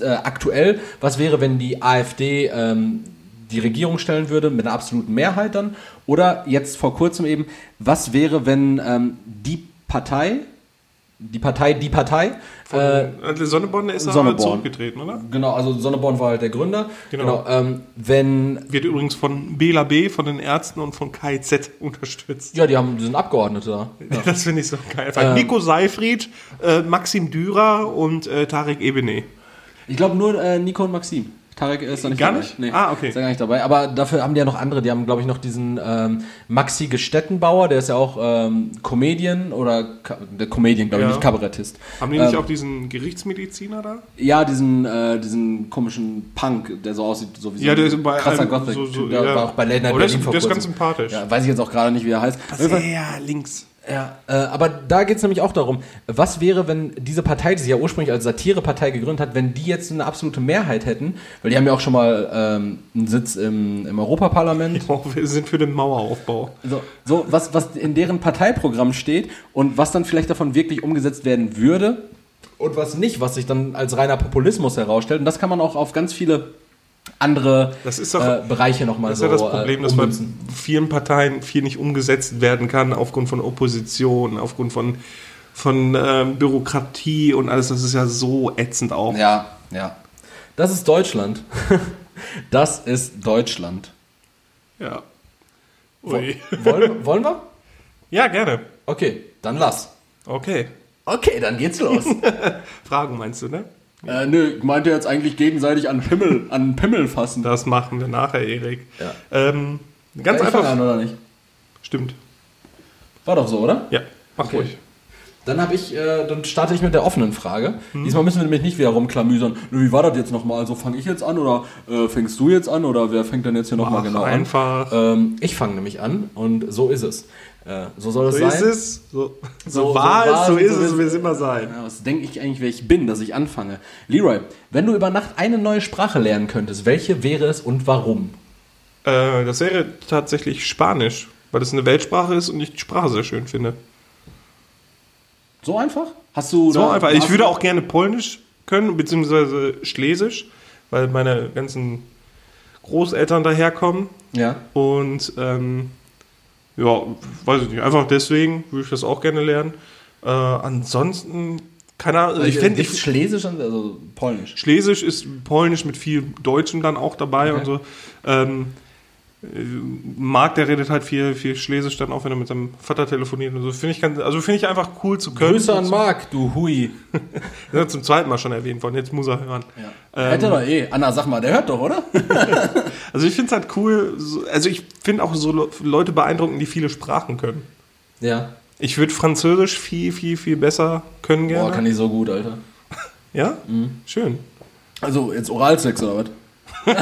äh, aktuell, was wäre, wenn die AfD ähm, die Regierung stellen würde, mit einer absoluten Mehrheit dann? Oder jetzt vor kurzem eben, was wäre, wenn ähm, die Partei, die Partei, die Partei, Von, äh, Sonneborn ist Sonneborn. zurückgetreten, oder? genau, also Sonneborn war halt der Gründer, Genau. ähm, wenn, Wird übrigens von Bela B., von den Ärzten und von KIZ unterstützt. ja, die haben, die sind Abgeordnete da. Das finde ich so geil. Ähm. Nico Seifried, äh, Maxim Dürer und äh, Tarek Ebene. Ich glaube nur äh, Nico und Maxim. Tarek ist da nicht Gar dabei. nicht? Nee, Ah, okay. Ist da gar nicht dabei. Aber dafür haben die ja noch andere. Die haben, glaube ich, noch diesen ähm, Maxi Gestettenbauer, der ist ja auch ähm, Comedian oder Ka der Comedian, glaube ich, Ja. nicht Kabarettist. Haben die nicht Ähm, auch diesen Gerichtsmediziner da? Ja, diesen, äh, diesen komischen Punk, der so aussieht, so wie Ja, der ist bei krasser einem- Gothic. so- so, der ja. war auch bei Late Night Aber der ist- Berlin vor der ist ganz sympathisch. Ja, weiß ich jetzt auch gerade nicht, wie er heißt. Jeden Fall- Sehr links. Ja, äh, aber da geht es nämlich auch darum, was wäre, wenn diese Partei, die sich ja ursprünglich als Satirepartei gegründet hat, wenn die jetzt eine absolute Mehrheit hätten, weil die haben ja auch schon mal ähm, einen Sitz im, im Europaparlament. Oh, wir sind für den Maueraufbau. So, so was, was in deren Parteiprogramm steht und was dann vielleicht davon wirklich umgesetzt werden würde und was nicht, was sich dann als reiner Populismus herausstellt. Und das kann man auch auf ganz viele andere Das ist doch- äh, Bereiche nochmal Das so ist ja das Problem, äh, dass bei vielen Parteien viel nicht umgesetzt werden kann, aufgrund von Opposition, aufgrund von, von ähm, Bürokratie und alles. Das ist ja so ätzend auch. Ja, ja. Das ist Deutschland. Das ist Deutschland. Ja. Ui. Wollen, wollen wir? Ja, gerne. Okay, dann lass. Okay. Okay, dann geht's los. Fragen meinst du, ne? Äh, nö, ich meinte jetzt eigentlich gegenseitig an Pimmel, an Pimmel fassen. Das machen wir nachher, Erik. Ja. Ähm, ganz Ja, ich einfach. an, oder nicht? Stimmt. War doch so, oder? Ja, mach Okay. ruhig. Dann habe ich, äh, dann starte ich mit der offenen Frage. Diesmal müssen wir nämlich nicht wieder rumklamüsern. Nö, Wie war das jetzt nochmal? Also fange ich jetzt an oder äh, fängst du jetzt an oder wer fängt denn jetzt hier nochmal genau einfach. an? Ähm, ich fange nämlich an und so ist es. So soll es So sein. ist es. So, so, So- so war es, so ist so es, ist wird es. immer sein. Was denke ich eigentlich, wer ich bin, dass ich anfange? Leroy, wenn du über Nacht eine neue Sprache lernen könntest, welche wäre es und warum? Äh, das wäre tatsächlich Spanisch, weil es eine Weltsprache ist und ich die Sprache sehr schön finde. So einfach? Hast du So da- einfach. Ich würde auch gerne Polnisch können, beziehungsweise Schlesisch, weil meine ganzen Großeltern daherkommen. Ja. Und ähm, ja, weiß ich nicht. Einfach deswegen würde ich das auch gerne lernen. Äh, ansonsten, keine Ahnung, ich fände Gibt's ich, Schlesisch, also Polnisch. Schlesisch ist Polnisch mit viel Deutschem dann auch dabei Okay. und so. Ähm, äh, Marc, der redet halt viel, viel Schlesisch dann auch, wenn er mit seinem Vater telefoniert und so. Finde ich, ganz- also finde ich einfach cool zu können. Grüße an Marc, du Hui. Ja, zum zweiten Mal schon erwähnt worden, jetzt muss er hören. Ja. Hätte doch eh. Anna, sag mal, der hört doch, oder? Also ich finde es halt cool, so, also ich finde auch so Le- Leute beeindruckend, die viele Sprachen können. Ja. Ich würde Französisch viel, viel, viel besser können gerne. Boah, kann ich so gut, Alter. ja? Schön. Also, jetzt Oralsex oder was? Nee,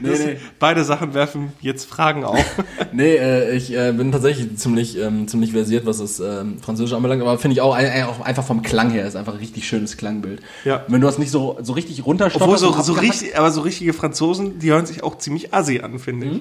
nee. Beide Sachen werfen jetzt Fragen auf. Nee, äh, ich äh, bin tatsächlich ziemlich, ähm, ziemlich versiert, was das ähm, Französische anbelangt, aber finde ich auch, ein- auch einfach vom Klang her ist einfach ein richtig schönes Klangbild. Ja. Wenn du das nicht so, so richtig runterstotterst Obwohl so, so richtig, aber so richtige Franzosen, die hören sich auch ziemlich assi an, finde Mhm. ich.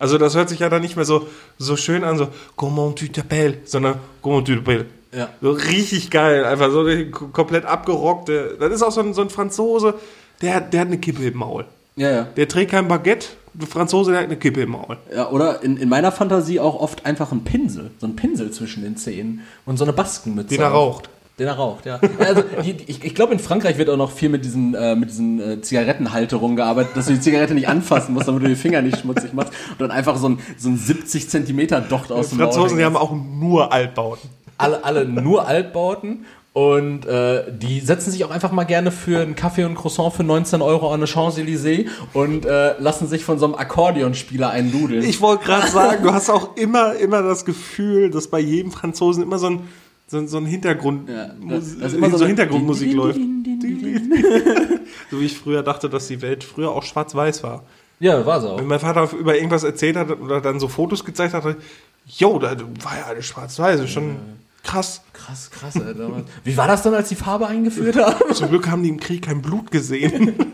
Also das hört sich ja dann nicht mehr so, so schön an, so Comment tu t'appelles, sondern Comment tu t'appelles. Ja. So richtig geil, einfach so komplett abgerockt. Der- Das ist auch so ein, so ein Franzose, der, der hat eine Kippe im Maul. Ja, ja. Der trägt kein Baguette, der Franzose, der hat eine Kippe im Maul. Ja, oder in, in meiner Fantasie auch oft einfach ein Pinsel. So ein Pinsel zwischen den Zähnen und so eine Baskenmütze. Den er raucht. Den er raucht, ja. Also, die, die- ich, ich glaube, in Frankreich wird auch noch viel mit diesen, äh, mit diesen äh, Zigarettenhalterungen gearbeitet, dass du die Zigarette nicht anfassen musst, damit du die Finger nicht schmutzig machst und dann einfach so ein, so ein 70 Zentimeter Docht aus dem Maul Franzosen, die haben auch nur Altbauten. alle, alle nur Altbauten und äh, die setzen sich auch einfach mal gerne für einen Kaffee und Croissant für 19 Euro an eine Champs-Élysées und äh, lassen sich von so einem Akkordeonspieler eindudeln. Ich wollte gerade sagen, du hast auch immer, immer das Gefühl, dass bei jedem Franzosen immer so ein, so, ein- so ein Hintergrund, Ja, das ist immer so, so Hintergrundmusik Din, läuft. din, din, so wie ich früher dachte, dass die Welt früher auch schwarz-weiß war. ja, war so. Wenn mein Vater über irgendwas erzählt hat oder dann so Fotos gezeigt hat, jo, da war ja alles schwarz-weiß, schon krass. Krass, krass, Alter. Wie war das dann, als die Farbe eingeführt haben? Zum Glück haben die im Krieg kein Blut gesehen.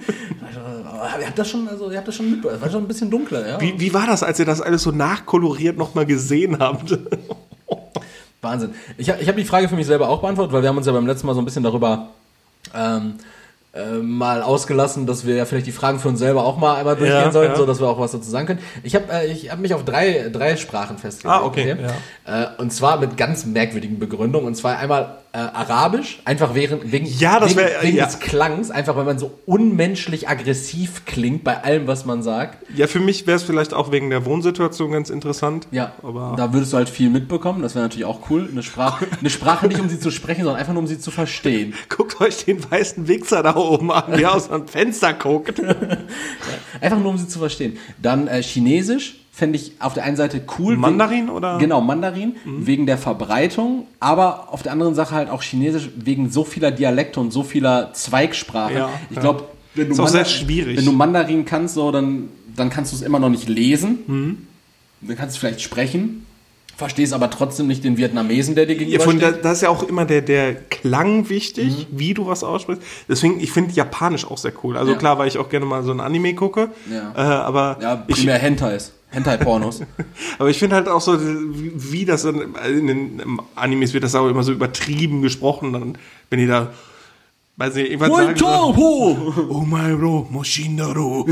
Ihr habt das schon, also ihr habt das schon mit, es war schon ein bisschen dunkler, ja. Wie, wie war das, als ihr das alles so nachkoloriert nochmal gesehen habt? Wahnsinn. Ich, ich habe die Frage für mich selber auch beantwortet, weil wir haben uns ja beim letzten Mal so ein bisschen darüber ähm, äh, mal ausgelassen, dass wir ja vielleicht die Fragen für uns selber auch mal einmal durchgehen Ja, sollten, ja. so dass wir auch was dazu sagen können. Ich habe äh, ich hab mich auf drei, drei Sprachen festgelegt. Ah, okay, Äh, und zwar mit ganz merkwürdigen Begründungen. Und zwar einmal äh, Arabisch, einfach wegen, wegen, Ja, das wegen, wär- wegen ja. des Klangs, einfach weil man so unmenschlich aggressiv klingt bei allem, was man sagt. Ja, für mich wäre es vielleicht auch wegen der Wohnsituation ganz interessant. Ja, aber da würdest du halt viel mitbekommen. Das wäre natürlich auch cool. Eine Sprache, eine Sprache nicht, um sie zu sprechen, sondern einfach nur, um sie zu verstehen. guckt euch den weißen Wichser da oben an, der aus dem Fenster guckt. Einfach nur, um sie zu verstehen. Dann äh, Chinesisch fände ich auf der einen Seite cool. Mandarin wegen, oder? Genau, Mandarin, wegen der Verbreitung, aber auf der anderen Sache halt auch Chinesisch wegen so vieler Dialekte und so vieler Zweigsprachen. Ja, ich ja. glaube, wenn du Ist auch sehr Mandarin- schwierig. Wenn du Mandarin kannst, so, dann, dann kannst du es immer noch nicht lesen. Mhm. Dann kannst du vielleicht sprechen, verstehst aber trotzdem nicht den Vietnamesen, der dir Ja, gegenüber da, steht. da ist ja auch immer der, der Klang wichtig, wie du was aussprichst. Deswegen, ich finde Japanisch auch sehr cool. Also Ja. klar, weil ich auch gerne mal so ein Anime gucke. Ja. Äh, aber Ja, ich, primär Hentais. Hentai-Pornos. aber ich finde halt auch so, wie, das dann, in den im Animes wird das auch immer so übertrieben gesprochen. Dann, wenn die da, weiß nicht, irgendwas sagen. so! Oh my bro, Moshinaro.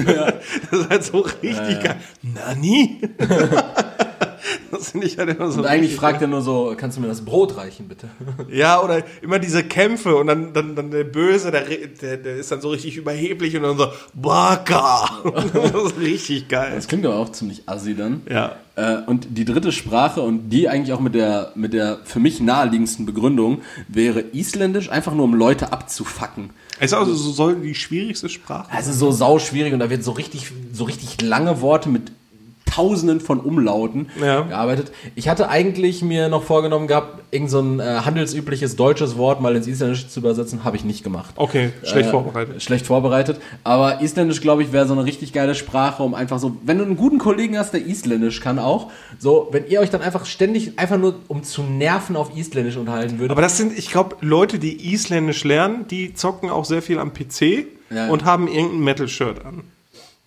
Das ist halt so richtig geil. Nani? das finde ich halt immer so. Und eigentlich richtig fragt er nur so, kannst du mir das Brot reichen, bitte? Ja, oder immer diese Kämpfe und dann, dann, dann der Böse, der, der, der ist dann so richtig überheblich und dann so, Baka. das ist richtig geil. Das klingt aber auch ziemlich assi dann. Ja. Äh, und die dritte Sprache und die eigentlich auch mit der, mit der für mich naheliegendsten Begründung wäre Isländisch, einfach nur um Leute abzufacken. Ist also so soll die schwierigste Sprache. Also so sau schwierig und da wird so richtig, so richtig lange Worte mit Tausenden von Umlauten Ja. gearbeitet. Ich hatte eigentlich mir noch vorgenommen gehabt, irgend so ein äh, handelsübliches deutsches Wort mal ins Isländische zu übersetzen, habe ich nicht gemacht. Okay, schlecht Äh, vorbereitet. Schlecht vorbereitet. Aber Isländisch, glaube ich, wäre so eine richtig geile Sprache, um einfach so, wenn du einen guten Kollegen hast, der Isländisch kann auch, so, wenn ihr euch dann einfach ständig, einfach nur um zu nerven auf Isländisch unterhalten würdet. Aber das sind, ich glaube, Leute, die Isländisch lernen, die zocken auch sehr viel am PC Ja. und haben irgendein Metal-Shirt an.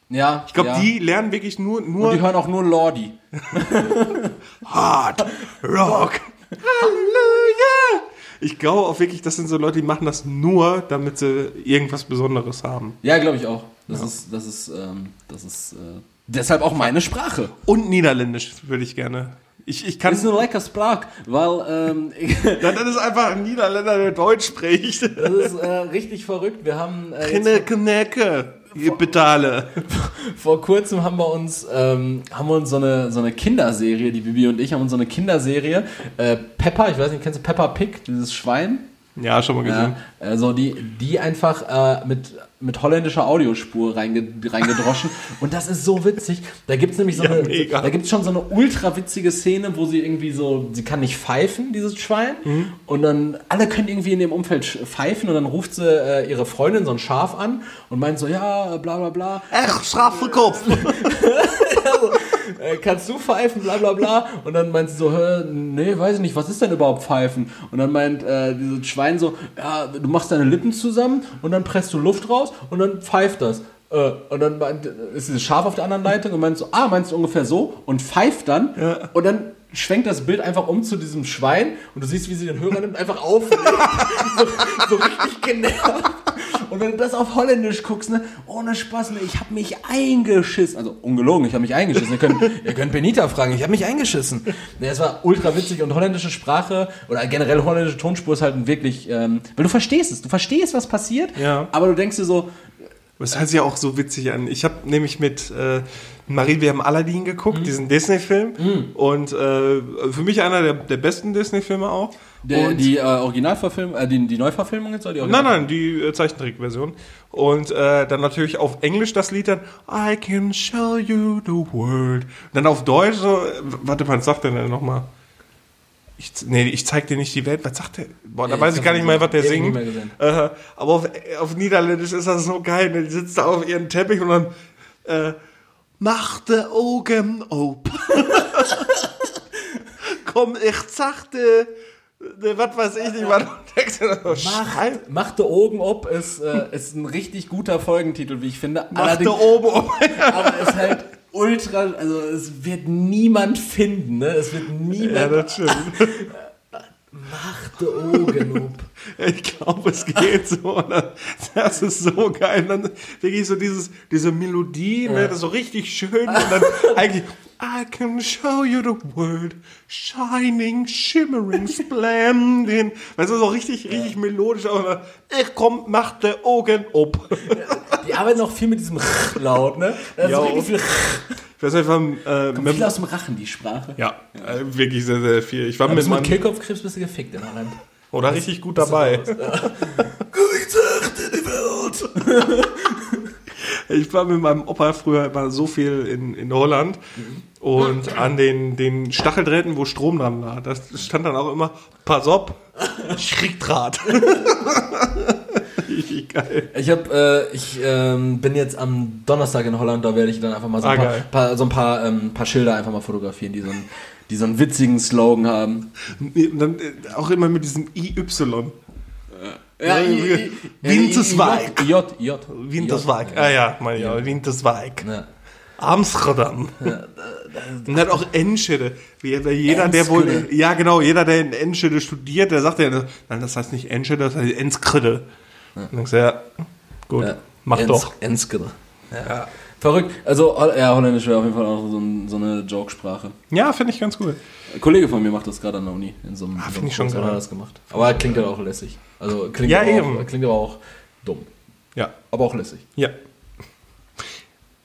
Ja, Ich glaube, ja. die lernen wirklich nur, Und nur die hören auch nur Lordi. Hard Rock. Halleluja. Ich glaube auch wirklich, das sind so Leute, die machen das nur, damit sie irgendwas Besonderes haben. Ja, glaube ich auch. Das ist, das ist, ähm, das ist äh, deshalb auch meine Sprache. Und Niederländisch würde ich gerne. Ich, ich kann. Das ist eine lecker Sprache, weil ähm, Nein, das ist einfach ein Niederländer, der Deutsch spricht. das ist äh, richtig verrückt. Wir haben äh, jetzt Knecke, Ihr Pedale. Vor kurzem haben wir uns, ähm, haben wir uns so eine, so eine Kinderserie, die Bibi und ich haben uns so eine Kinderserie, äh, Peppa, ich weiß nicht, kennst du Peppa Pig, dieses Schwein? Ja, schon mal gesehen. Ja, also die, die einfach äh, mit, mit holländischer Audiospur reinge, reingedroschen. und das ist so witzig. Da gibt's nämlich so Ja, eine, mega. da gibt's schon so eine ultra witzige Szene, wo sie irgendwie so, sie kann nicht pfeifen, dieses Schwein. Mhm. Und dann, alle können irgendwie in dem Umfeld pfeifen und dann ruft sie äh, ihre Freundin, so ein Schaf an und meint so, ja, bla bla bla. Echt straffe Kopf. äh, kannst du pfeifen, bla bla bla. Und dann meint sie so, hä, nee, weiß ich nicht, was ist denn überhaupt pfeifen? Und dann meint äh, dieses Schwein so, ja, du machst deine Lippen zusammen und dann presst du Luft raus und dann pfeift das. Äh, und dann meint, ist dieses Schaf auf der anderen Leitung und meint so, ah, meinst du ungefähr so? Und pfeift dann und dann schwenkt das Bild einfach um zu diesem Schwein und du siehst, wie sie den Hörer nimmt, einfach auf. so, so richtig genervt. Und wenn du das auf Holländisch guckst, ne, ohne Spaß, ne, ich habe mich eingeschissen. Also ungelogen, ich habe mich eingeschissen. Ihr könnt, ihr könnt Benita fragen, ich habe mich eingeschissen. Ne, es war ultra witzig und holländische Sprache oder generell holländische Tonspur ist halt wirklich, ähm, weil du verstehst es, du verstehst, was passiert, Ja. aber du denkst dir so, Das hört sich ja auch so witzig an. Ich habe nämlich mit äh, Marie, wir haben Aladdin geguckt, diesen Disney-Film. Und äh, für mich einer der, der besten Disney-Filme auch. der, die äh, Originalverfilmung, äh, die, die Neuverfilmung jetzt oder die Nein, Original- nein, die äh, Zeichentrickversion. Und äh, dann natürlich auf Englisch das Lied dann I can show you the world. Und dann auf Deutsch so, äh, warte, was sagt der denn nochmal? Ich, nee, ich zeig dir nicht die Welt. Was sagt der? Boah, da Ja, weiß ich gar nicht mehr, was der ewig singt. aber auf, auf Niederländisch ist das so geil. ne? Die sitzt da auf ihren Teppich und dann äh, mach de Augen op. Komm, ich sagte, ne, was weiß ich nicht, Scheiße. Macht, macht de Augen ob ist, äh, ist ein richtig guter Folgentitel, wie ich finde. Mach de oben op. aber es ist halt ultra, also es wird niemand finden, ne? Es wird Ja, niemand das stimmt. macht de Augen ob. Ich glaube, es geht so. ne? Das ist so geil. Dann wirklich so dieses, diese Melodie, ne, das ist so richtig schön. Und dann eigentlich, I can show you the world, shining, shimmering, splendid. Weißt du, so richtig, richtig melodisch. Aber ich komm, mach der Augen ob. Die arbeiten auch viel mit diesem Laut, ne? Das Ja. ist viel Ich weiß einfach, äh, mit, viel aus dem Rachen, die Sprache. ja, äh, wirklich sehr, sehr viel. Ich war Aber mit mit Kehlkopfkrebs bist du gefickt in Holland. Oder richtig gut dabei. Ich war mit meinem Opa früher immer so viel in, in Holland und an den, den Stacheldrähten, wo Strom dran war, das stand dann auch immer, pass auf, Schrickdraht. Richtig geil. Ich hab, äh, ich ähm, bin jetzt am Donnerstag in Holland, da werde ich dann einfach mal so ein Ah, paar, paar, so ein paar, ähm, paar Schilder einfach mal fotografieren, die so, einen, die so einen witzigen Slogan haben. Und dann äh, auch immer mit diesem IY. Ja, Winterswijk. J, J. Winterswijk. Ah ja, ich auch. Winterswijk. Ja. Amsterdam. Und dann auch Enschede. Jeder, der wohl, ja genau, jeder, der in Enschede studiert, der sagt ja, nein, das heißt nicht Enschede, das heißt Enskede. Und dann ja, gut, Ja. mach doch. Enskede. Ja. Verrückt. Also, ja, Holländisch wäre auf jeden Fall auch so, ein, so eine Joke-Sprache. Ja, finde ich ganz cool. Ein Kollege von mir macht das gerade an der Uni. In so einem, in so einem find ich schon Kurs hat er geil. das gemacht. Aber klingt halt auch lässig. Also klingt, Ja, aber, eben. Auch, klingt aber auch dumm. Ja, Aber auch lässig. ja.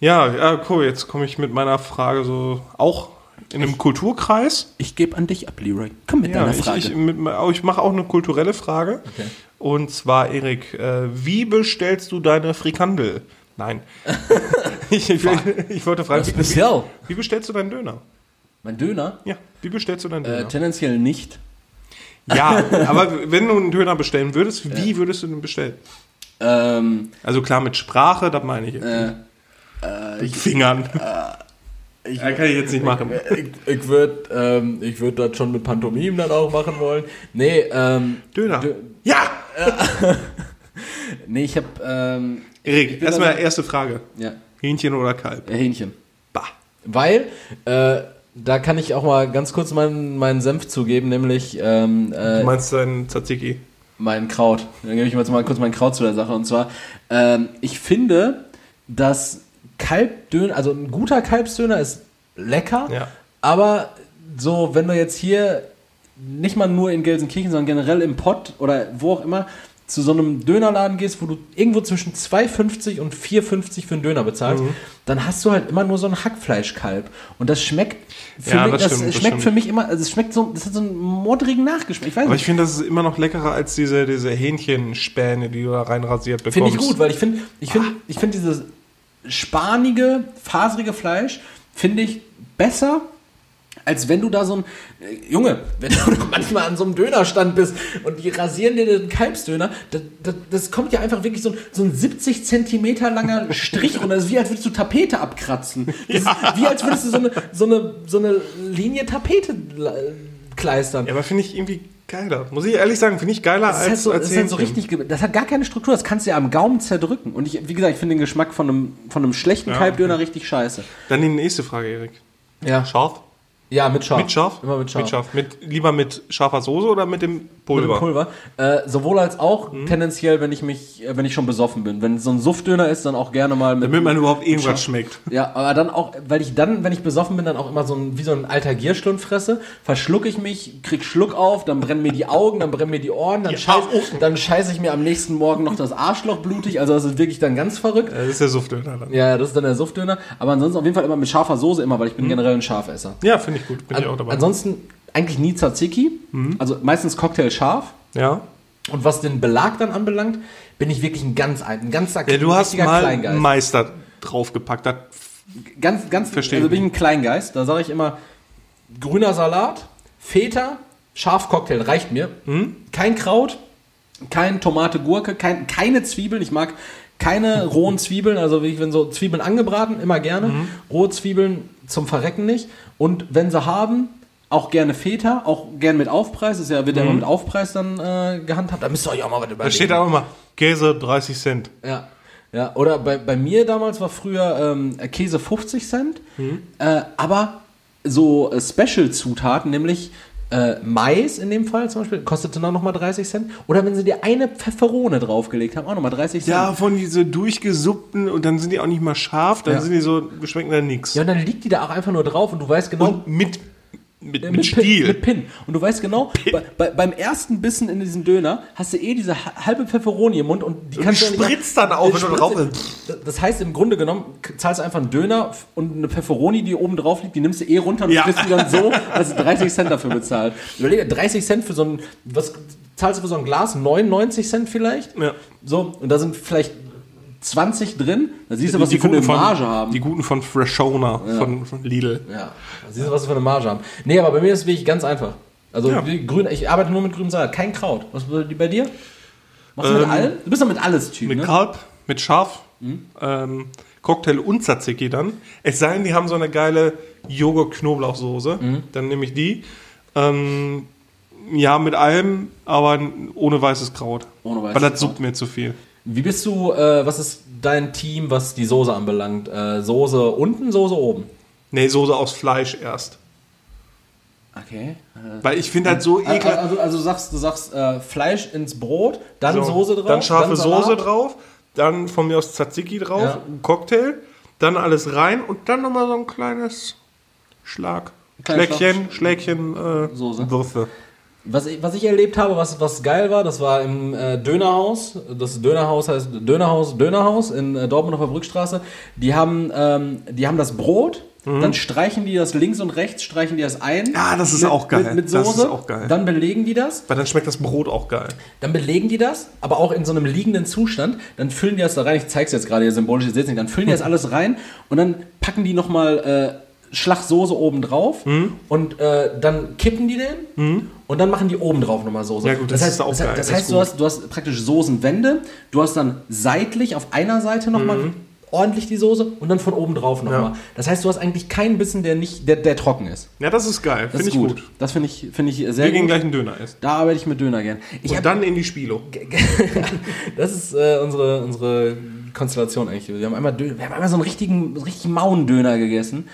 Ja, ja, cool, jetzt komme ich mit meiner Frage so auch in einem Kulturkreis. Ich gebe an dich ab, Leroy. Komm mit Ja, ich, ich, mit, ich mache auch eine kulturelle Frage. Okay. Und zwar, Erik, äh, wie bestellst du deine Frikandel? Nein. ich, ich, ich wollte fragen, wie, speziell? wie bestellst du deinen Döner? Mein Döner? Ja, wie bestellst du deinen Äh, Döner? tendenziell nicht. ja, aber wenn du einen Döner bestellen würdest, wie würdest du den bestellen? Ähm, Also klar, mit Sprache, das meine ich. äh, mit Fingern. ich, Ja, kann ich jetzt nicht machen. ich, ich würde ähm, ich würd das schon mit Pantomim dann auch machen wollen. Nee, ähm, Döner. Dö- ja! nee, ich habe ähm, Erik, erstmal erste Frage. ja, Hähnchen oder Kalb? äh, Hähnchen. Bah. Weil, äh, da kann ich auch mal ganz kurz meinen, meinen Senf zugeben, nämlich ähm, äh, Du meinst deinen Tzatziki? mein Kraut. Dann gebe ich mal kurz mein Kraut zu der Sache. Und zwar, ähm, ich finde, dass Kalbdöner, also ein guter Kalbsdöner ist lecker, Ja. aber so, wenn du jetzt hier nicht mal nur in Gelsenkirchen, sondern generell im Pott oder wo auch immer zu so einem Dönerladen gehst, wo du irgendwo zwischen 2,50 und 4,50 für einen Döner bezahlst, Mhm. dann hast du halt immer nur so ein Hackfleischkalb. Und das schmeckt für Ja, mich, das das, stimmt, das schmeckt stimmt. für mich immer, also es schmeckt so, das hat so einen modrigen Nachgeschmack. Ich weiß Aber nicht. ich finde, das ist immer noch leckerer als diese, diese Hähnchenspäne, die du da reinrasiert bekommst. Finde ich gut, weil ich finde, ich finde, ich finde dieses spanige, faserige Fleisch finde ich besser, als wenn du da so ein äh, Junge, wenn du manchmal an so einem Dönerstand bist und die rasieren dir den Kalbsdöner, das, das, das kommt ja einfach wirklich so, ein- so ein 70 Zentimeter langer Strich und das ist wie als würdest du Tapete abkratzen. Das ist wie als würdest du so eine, so eine, so eine Linie Tapete äh, kleistern. Ja, aber finde ich irgendwie geiler. Muss ich ehrlich sagen, finde ich geiler Das halt als, so, als das halt so richtig, das hat gar keine Struktur, das kannst du ja am Gaumen zerdrücken. Und ich, wie gesagt, ich finde den Geschmack von einem, von einem schlechten Ja. Kalbdöner richtig scheiße. Dann die nächste Frage, Erik. Ja. Scharf? Ja, mit scharf. Mit scharf? Immer mit scharf. Mit scharf. Mit, lieber mit scharfer Soße oder mit dem Pulver? Pulver. Äh, sowohl als auch Mhm. tendenziell, wenn ich mich, äh, wenn ich schon besoffen bin. Wenn es so ein Suftdöner ist, dann auch gerne mal mit. Damit man überhaupt irgendwas scharf. schmeckt. Ja, aber dann auch, weil ich dann, wenn ich besoffen bin, dann auch immer so ein, wie so ein alter Gierstund fresse, verschlucke ich mich, krieg Schluck auf, dann brennen mir die Augen, dann brennen mir die Ohren, dann, Die scheiß, dann scheiße ich mir am nächsten Morgen noch das Arschloch blutig. Also das ist wirklich dann ganz verrückt. Das ist der Suftdöner dann. Ja, das ist dann der Suftdöner. Aber ansonsten auf jeden Fall immer mit scharfer Soße immer, weil ich Mhm. bin generell ein Scharfesser. Ja, finde ich gut. Bin ich auch An, dabei. ansonsten eigentlich nie Tzatziki. Mhm. Also meistens Cocktail scharf. ja. Und was den Belag dann anbelangt, bin ich wirklich ein ganz ein, ein ganz ja, du hast mal Kleingeist. Meister draufgepackt. Das, ganz, ganz, Verstehe also bin ich ein Kleingeist. Da sage ich immer, grüner Salat, Feta, Schafcocktail reicht mir. Hm? Kein Kraut, kein Tomate, Gurke, kein, keine Zwiebeln. Ich mag keine rohen Zwiebeln, also wenn so Zwiebeln angebraten, immer gerne. Mhm. Rohe Zwiebeln zum Verrecken nicht. Und wenn sie haben, auch gerne Feta, auch gerne mit Aufpreis. Das ist ja, wird ja immer mit Aufpreis dann äh, gehandhabt. Da müsst ihr euch auch mal was überlegen. Mhm. da steht auch immer Käse 30 Cent. Ja. Ja, oder bei, bei mir damals war früher ähm, Käse 50 Cent, Mhm. äh, aber so äh, Special-Zutaten, nämlich äh, Mais in dem Fall zum Beispiel, kostete dann nochmal 30 Cent. Oder wenn sie dir eine Pfefferone draufgelegt haben, auch nochmal 30 Cent. Ja, von diese durchgesuppten und dann sind die auch nicht mal scharf, dann Ja. sind die so, schmecken dann nix. Ja, und dann liegt die da auch einfach nur drauf und du weißt genau. Und mit, mit, mit, Pin, Stiel. mit Pin. Und du weißt genau, bei, bei, beim ersten Bissen in diesen Döner hast du eh diese ha- halbe Pfefferoni im Mund und die Und kannst du spritzt dann auch, die wenn du drauf Das heißt, im Grunde genommen zahlst du einfach einen Döner und eine Pfefferoni, die oben drauf liegt, die nimmst du eh runter und Ja. frisst die dann so, dass du 30 Cent dafür bezahlt. Überlege, 30 Cent für so ein, was zahlst du für so ein Glas? 99 Cent vielleicht? Ja. So, und da sind vielleicht 20 drin. Da siehst du, was die, für eine guten von- Marge haben. Die guten von Freshona, von, von Lidl. Ja, da siehst du, was sie für eine Marge haben. Nee, aber bei mir ist es wirklich ganz einfach. Also Ja. grün, ich arbeite nur mit grünem Salat, kein Kraut. Was bei bei dir? Machst du mit Ähm, allem? Du bist doch mit alles Typ, Mit ne? Kalb, mit Schaf, Mhm. ähm, Cocktail und Tzatziki dann. Es sei denn, die haben so eine geile Joghurt-Knoblauchsoße. Mhm. Dann nehme ich die. Ähm, ja, mit allem, aber ohne weißes Kraut. Ohne weißes Weil das suppt mir zu viel. Wie bist du, äh, was ist dein Team, was die Soße anbelangt? Äh, Soße unten, Soße oben? Nee, Soße aus Fleisch erst. Okay. Weil ich finde halt so ekelhaft. Also, also du sagst, du sagst äh, Fleisch ins Brot, dann So, Soße drauf, Dann scharfe Salat. Soße drauf, dann von mir aus Tzatziki drauf, Ja. ein Cocktail, dann alles rein und dann nochmal so ein kleines Schlag. Kleines Schläckchen, Schläckchen, äh, Soße. Würfe. Was ich, was ich erlebt habe, was, was geil war, das war im äh, Dönerhaus. Das Dönerhaus heißt Dönerhaus, Dönerhaus in äh, Dortmund auf der Brückstraße. Die haben, ähm, die haben das Brot, dann streichen die das links und rechts, streichen die das ein. Mhm. Ja, das ist mit, auch geil. Mit, mit Das Soße. ist auch geil. Dann belegen die das. Weil dann schmeckt das Brot auch geil. Dann belegen die das, aber auch in so einem liegenden Zustand. Dann füllen die das da rein. Ich zeig's jetzt gerade hier symbolisch, ihr seht's nicht. Dann füllen die das alles rein und dann packen die nochmal äh, Schlagsoße oben drauf Mhm. und äh, dann kippen die den und dann machen die oben drauf nochmal Soße. Ja, gut, das heißt, ist auch das, geil, Das das heißt, du hast, du hast praktisch Soßenwände, du hast dann seitlich auf einer Seite nochmal ordentlich die Soße und dann von oben drauf nochmal. Mhm. Ja. Das heißt, du hast eigentlich keinen Bissen, der nicht, der, der trocken ist. Ja, das ist geil. Das Finde ich gut. gut. Das finde ich, finde ich sehr Wir gehen gut. gleich einen Döner essen. Da arbeite ich mit Döner gern. Ich Und hab- dann in die Spilo. das ist äh, unsere, unsere Konstellation eigentlich. Wir haben einmal, Dö- wir haben einmal so einen richtigen, so einen richtigen Mauen-Döner gegessen.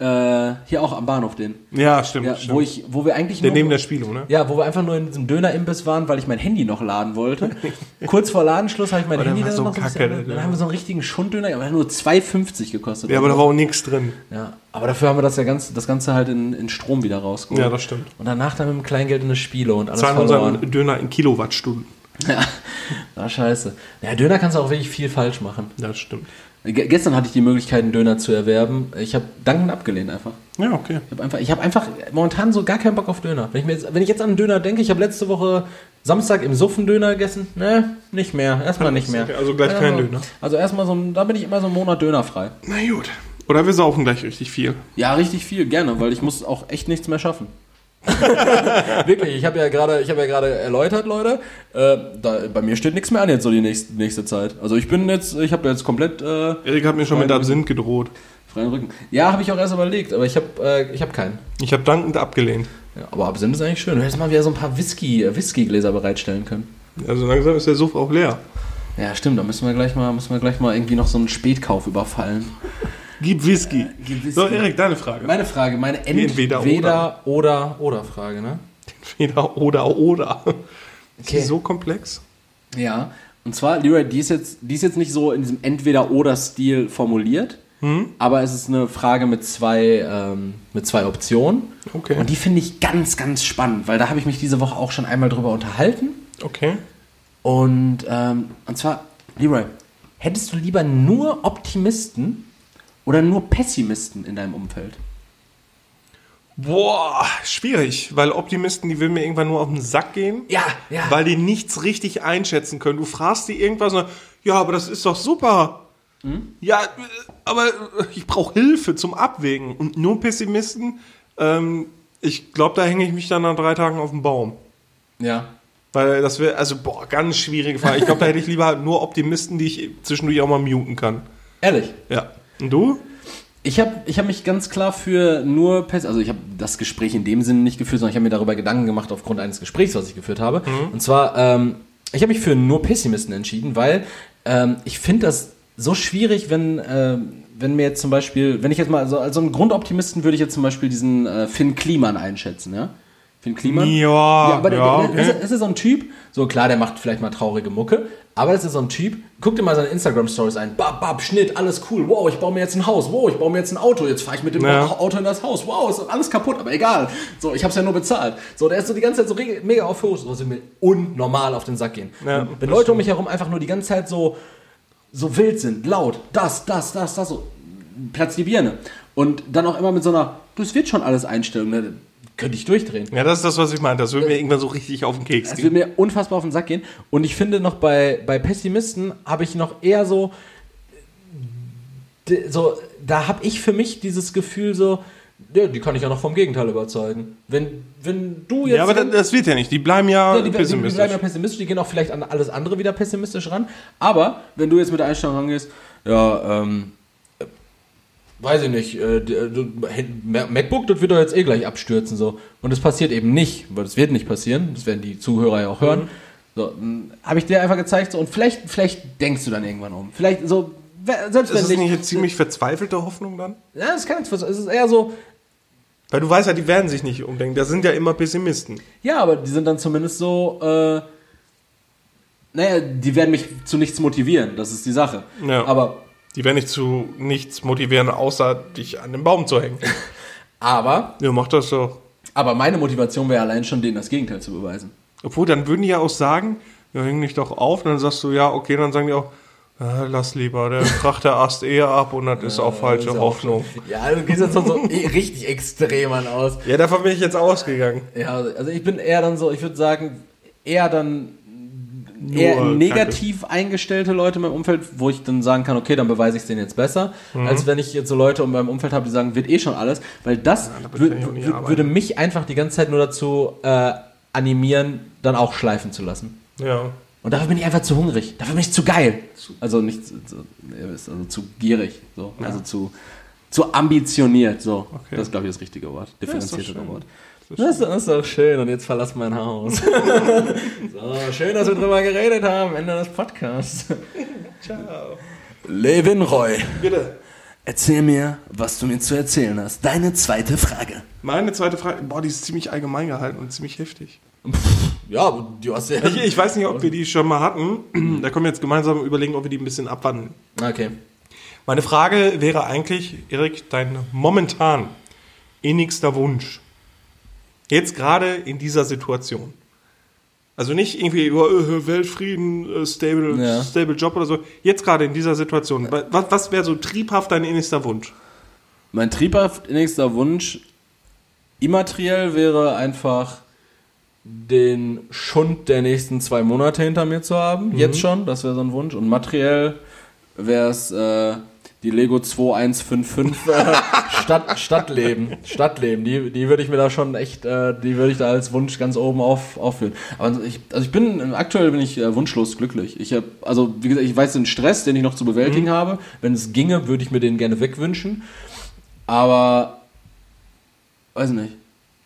Äh, hier auch am Bahnhof den. Ja, stimmt. Ja, stimmt. wo, ich, wo wir eigentlich der nur, neben der Spilo, ne? ja, wo wir einfach nur in diesem Döner-Imbiss waren, weil ich mein Handy noch laden wollte. Kurz vor Ladenschluss habe ich mein Oh, der Handy war dann so noch ein kacke, bisschen, der Dann haben wir so einen richtigen Schunddöner, aber nur 2,50 gekostet. Ja, aber da war auch nichts drin. ja, aber dafür haben wir das, ja ganz, das Ganze halt in, in Strom wieder rausgeholt. Ja, das stimmt. Und danach dann mit dem Kleingeld in eine Spiele und alles Zahlen verloren. unseren Döner in Kilowattstunden. Ja, ah, scheiße. Ja, Döner kannst du auch wirklich viel falsch machen. Das stimmt. Ge gestern hatte ich die Möglichkeit, einen Döner zu erwerben. Ich habe dankend abgelehnt einfach. Ja, okay. Ich habe einfach, ich hab einfach momentan so gar keinen Bock auf Döner. Wenn ich, mir jetzt, wenn ich jetzt an einen Döner denke, ich habe letzte Woche Samstag im Suffen Döner gegessen. Ne, nicht mehr. Erstmal nicht mehr. Also gleich kein also, Döner. Also erstmal so da bin ich immer so einen Monat Döner frei. Na gut. Oder wir saufen gleich richtig viel. Ja, richtig viel, gerne, weil ich muss auch echt nichts mehr schaffen. Wirklich, ich habe ja gerade, ich habe ja gerade erläutert, Leute, äh, da, bei mir steht nichts mehr an jetzt so die nächste, nächste Zeit. Also ich bin jetzt, ich habe jetzt komplett äh, Erik hat mir schon mit Absinth gedroht. freien Rücken. Ja, habe ich auch erst überlegt, aber ich habe, äh, ich habe keinen. Ich habe dankend abgelehnt. Ja, aber Absinth ist eigentlich schön. Du hättest mal wieder so ein paar Whisky, äh, Whiskygläser bereitstellen können. Also langsam ist der Suff auch leer. Ja, stimmt. Da müssen wir gleich mal, müssen wir gleich mal irgendwie noch so einen Spätkauf überfallen. Gib Whisky. Gib Whisky. So, Erik, deine Frage. Meine Frage, meine Entweder Entweder oder oder Frage, ne? Entweder oder oder. Ist die Okay. so komplex? Ja. Und zwar, Leroy, die ist jetzt, die ist jetzt nicht so in diesem Entweder-Oder-Stil formuliert, aber es ist eine Frage mit zwei, ähm, mit zwei Optionen. Okay. Und die finde ich ganz, ganz spannend, weil da habe ich mich diese Woche auch schon einmal drüber unterhalten. Okay. Und, ähm, und zwar, Leroy, hättest du lieber nur Optimisten oder nur Pessimisten in deinem Umfeld? Boah, schwierig, weil Optimisten, die will mir irgendwann nur auf den Sack gehen. Ja, ja. Weil die nichts richtig einschätzen können. Du fragst die irgendwas und ja, aber das ist doch super. Hm? Ja, äh, aber äh, ich brauche Hilfe zum Abwägen. Und nur Pessimisten, ähm, ich glaube, da hänge ich mich dann nach drei Tagen auf den Baum. Ja. Weil das wäre, also, boah, ganz schwierige Frage. Ich glaube, da hätte ich lieber nur Optimisten, die ich zwischendurch auch mal muten kann. Ehrlich. Ja. Und du? Ich habe ich hab mich ganz klar für nur Pest, also ich habe das Gespräch in dem Sinne nicht geführt, sondern ich habe mir darüber Gedanken gemacht aufgrund eines Gesprächs, was ich geführt habe. Und zwar, ähm, ich habe mich für nur Pessimisten entschieden, weil ähm, ich finde das so schwierig, wenn, ähm, wenn mir jetzt zum Beispiel, wenn ich jetzt mal, so, als so einen Grundoptimisten würde ich jetzt zum Beispiel diesen äh, Finn Kliman einschätzen, ja? Finn Kliman. Ja, aber der, ja, okay. ist, ist ja so ein Typ, so klar, der macht vielleicht mal traurige Mucke, aber das ist so ein Typ, guck dir mal seine Instagram-Stories ein, bab, bab, Schnitt, alles cool, wow, ich baue mir jetzt ein Haus, wow, ich baue mir jetzt ein Auto, jetzt fahre ich mit dem Ja. Auto in das Haus, wow, ist alles kaputt, aber egal, so, ich hab's ja nur bezahlt. So, der ist so die ganze Zeit so mega auf Fotos, was mir unnormal auf den Sack gehen. Ja, wenn Leute um mich herum einfach nur die ganze Zeit so, so wild sind, laut, das, das, das, das, so, Platz die Birne. Und dann auch immer mit so einer, das wird schon alles Einstellung, ne? Könnte ich durchdrehen. Ja, das ist das, was ich meine. Das würde mir irgendwann so richtig auf den Keks gehen. wird mir unfassbar auf den Sack gehen. Und ich finde noch bei, bei Pessimisten habe ich noch eher so, so da habe ich für mich dieses Gefühl so, ja, die kann ich ja noch vom Gegenteil überzeugen. Wenn, wenn du jetzt... Ja, aber das, das wird ja nicht. Die bleiben ja, Ja, die, die, die pessimistisch. bleiben ja pessimistisch, die gehen auch vielleicht an alles andere wieder pessimistisch ran. Aber wenn du jetzt mit der Einstellung rangehst, ja, ähm, äh, weiß ich nicht, äh, MacBook, das wird doch jetzt eh gleich abstürzen so. Und das passiert eben nicht, weil das wird nicht passieren, das werden die Zuhörer ja auch hören. Mhm. So, habe ich dir einfach gezeigt so, und vielleicht, vielleicht denkst du dann irgendwann um. Vielleicht so, selbst ist wenn das nicht. nicht eine ziemlich verzweifelte Hoffnung dann? ja, das kann jetzt, es ist eher so, Weil du weißt ja, die werden sich nicht umdenken. Da sind ja immer Pessimisten. Ja, aber die sind dann zumindest so, äh, naja, die werden mich zu nichts motivieren, das ist die Sache. Ja. Aber, Die werden dich zu nichts motivieren, außer dich an den Baum zu hängen. aber, Ja, mach das doch. aber meine Motivation wäre allein schon, denen das Gegenteil zu beweisen. Obwohl, dann würden die ja auch sagen, ja, häng dich doch auf. Und dann sagst du, ja, okay, dann sagen die auch, ja, lass lieber, der kracht der Ast eher ab und das ist auch falsche Hoffnung. Ja, du gehst jetzt schon so richtig extrem an aus. Ja, davon bin ich jetzt ausgegangen. Ja, also ich bin eher dann so, ich würde sagen, eher dann eher Kacke. negativ eingestellte Leute in meinem Umfeld, wo ich dann sagen kann, okay, dann beweise ich es denen jetzt besser, Mhm. als wenn ich jetzt so Leute in meinem Umfeld habe, die sagen, wird eh schon alles, weil das damit wür- kann ich auch nicht wür- arbeiten. würde mich einfach die ganze Zeit nur dazu äh, animieren, dann auch schleifen zu lassen. Ja. Und dafür bin ich einfach zu hungrig, dafür bin ich zu geil. Also nicht zu, zu, also zu gierig, so. also zu, zu ambitioniert, so. Okay. Das ist, glaube ich, das richtige Wort, differenziertere schön. Wort. Das ist, das ist doch schön und jetzt verlass mein Haus. so, schön, dass wir drüber geredet haben. Ende des Podcasts. Ciao. Levin Roy, Bitte. erzähl mir, was du mir zu erzählen hast. Deine zweite Frage. Meine zweite Frage, boah, die ist ziemlich allgemein gehalten und ziemlich heftig. Ja, du hast ja... Ich, ich weiß nicht, ob wir die schon mal hatten. Da können wir jetzt gemeinsam überlegen, ob wir die ein bisschen abwandeln. Okay. Meine Frage wäre eigentlich, Erik, dein momentan innigster Wunsch. Jetzt gerade in dieser Situation. Also nicht irgendwie über äh, Weltfrieden, äh, stable, Ja. stable Job oder so. Jetzt gerade in dieser Situation. Was, was wäre so triebhaft dein innigster Wunsch? Mein triebhaft nächster Wunsch immateriell wäre einfach den Schund der nächsten zwei Monate hinter mir zu haben. Jetzt schon, das wäre so ein Wunsch. Und materiell wäre es äh, die Lego 2155 äh, Stadt, Stadtleben. Stadtleben, die, die würde ich mir da schon echt, äh, die würde ich da als Wunsch ganz oben auf, aufführen. Aber ich, also ich bin, aktuell bin ich äh, wunschlos glücklich. Ich habe, also wie gesagt, ich weiß den Stress, den ich noch zu bewältigen habe. Wenn es ginge, würde ich mir den gerne wegwünschen. Aber, weiß nicht.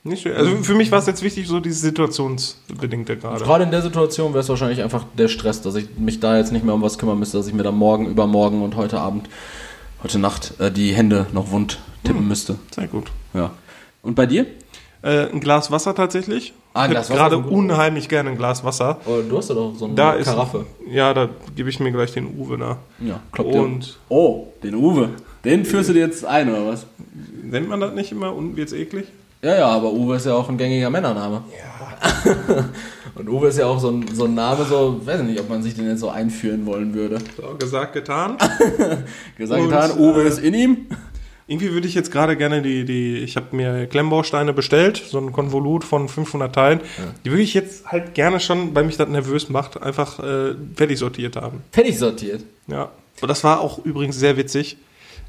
Nicht. Also für mich war es jetzt wichtig, so dieses Situationsbedingte gerade. Gerade in der Situation wäre es wahrscheinlich einfach der Stress, dass ich mich da jetzt nicht mehr um was kümmern müsste, dass ich mir dann morgen, übermorgen und heute Abend, heute Nacht äh, die Hände noch wund tippen müsste. Sehr gut. Ja. Und bei dir? Äh, ein Glas Wasser tatsächlich. Ah, ich Glas hätte Wasser gerade ist unheimlich gerne ein Glas Wasser. Oh, du hast ja doch so eine Da ist Karaffe. Ja, da gebe ich mir gleich den Uwe da. Ja, kloppt dir. Und Oh, den Uwe. Den führst du dir jetzt ein, oder was? nennt man das nicht immer und wird's eklig? Ja, ja, aber Uwe ist ja auch ein gängiger Männername. Ja. und Uwe ist ja auch so ein, so ein Name, so, weiß ich nicht, ob man sich den jetzt so einführen wollen würde. So, gesagt, getan. Gesagt, Und, getan, Uwe äh, ist in ihm. Irgendwie würde ich jetzt gerade gerne die, die ich habe mir Klemmbausteine bestellt, so ein Konvolut von 500 Teilen. Die würde ich jetzt halt gerne schon, weil mich das nervös macht, einfach äh, fertig sortiert haben. Fertig sortiert. Ja. Und das war auch übrigens sehr witzig.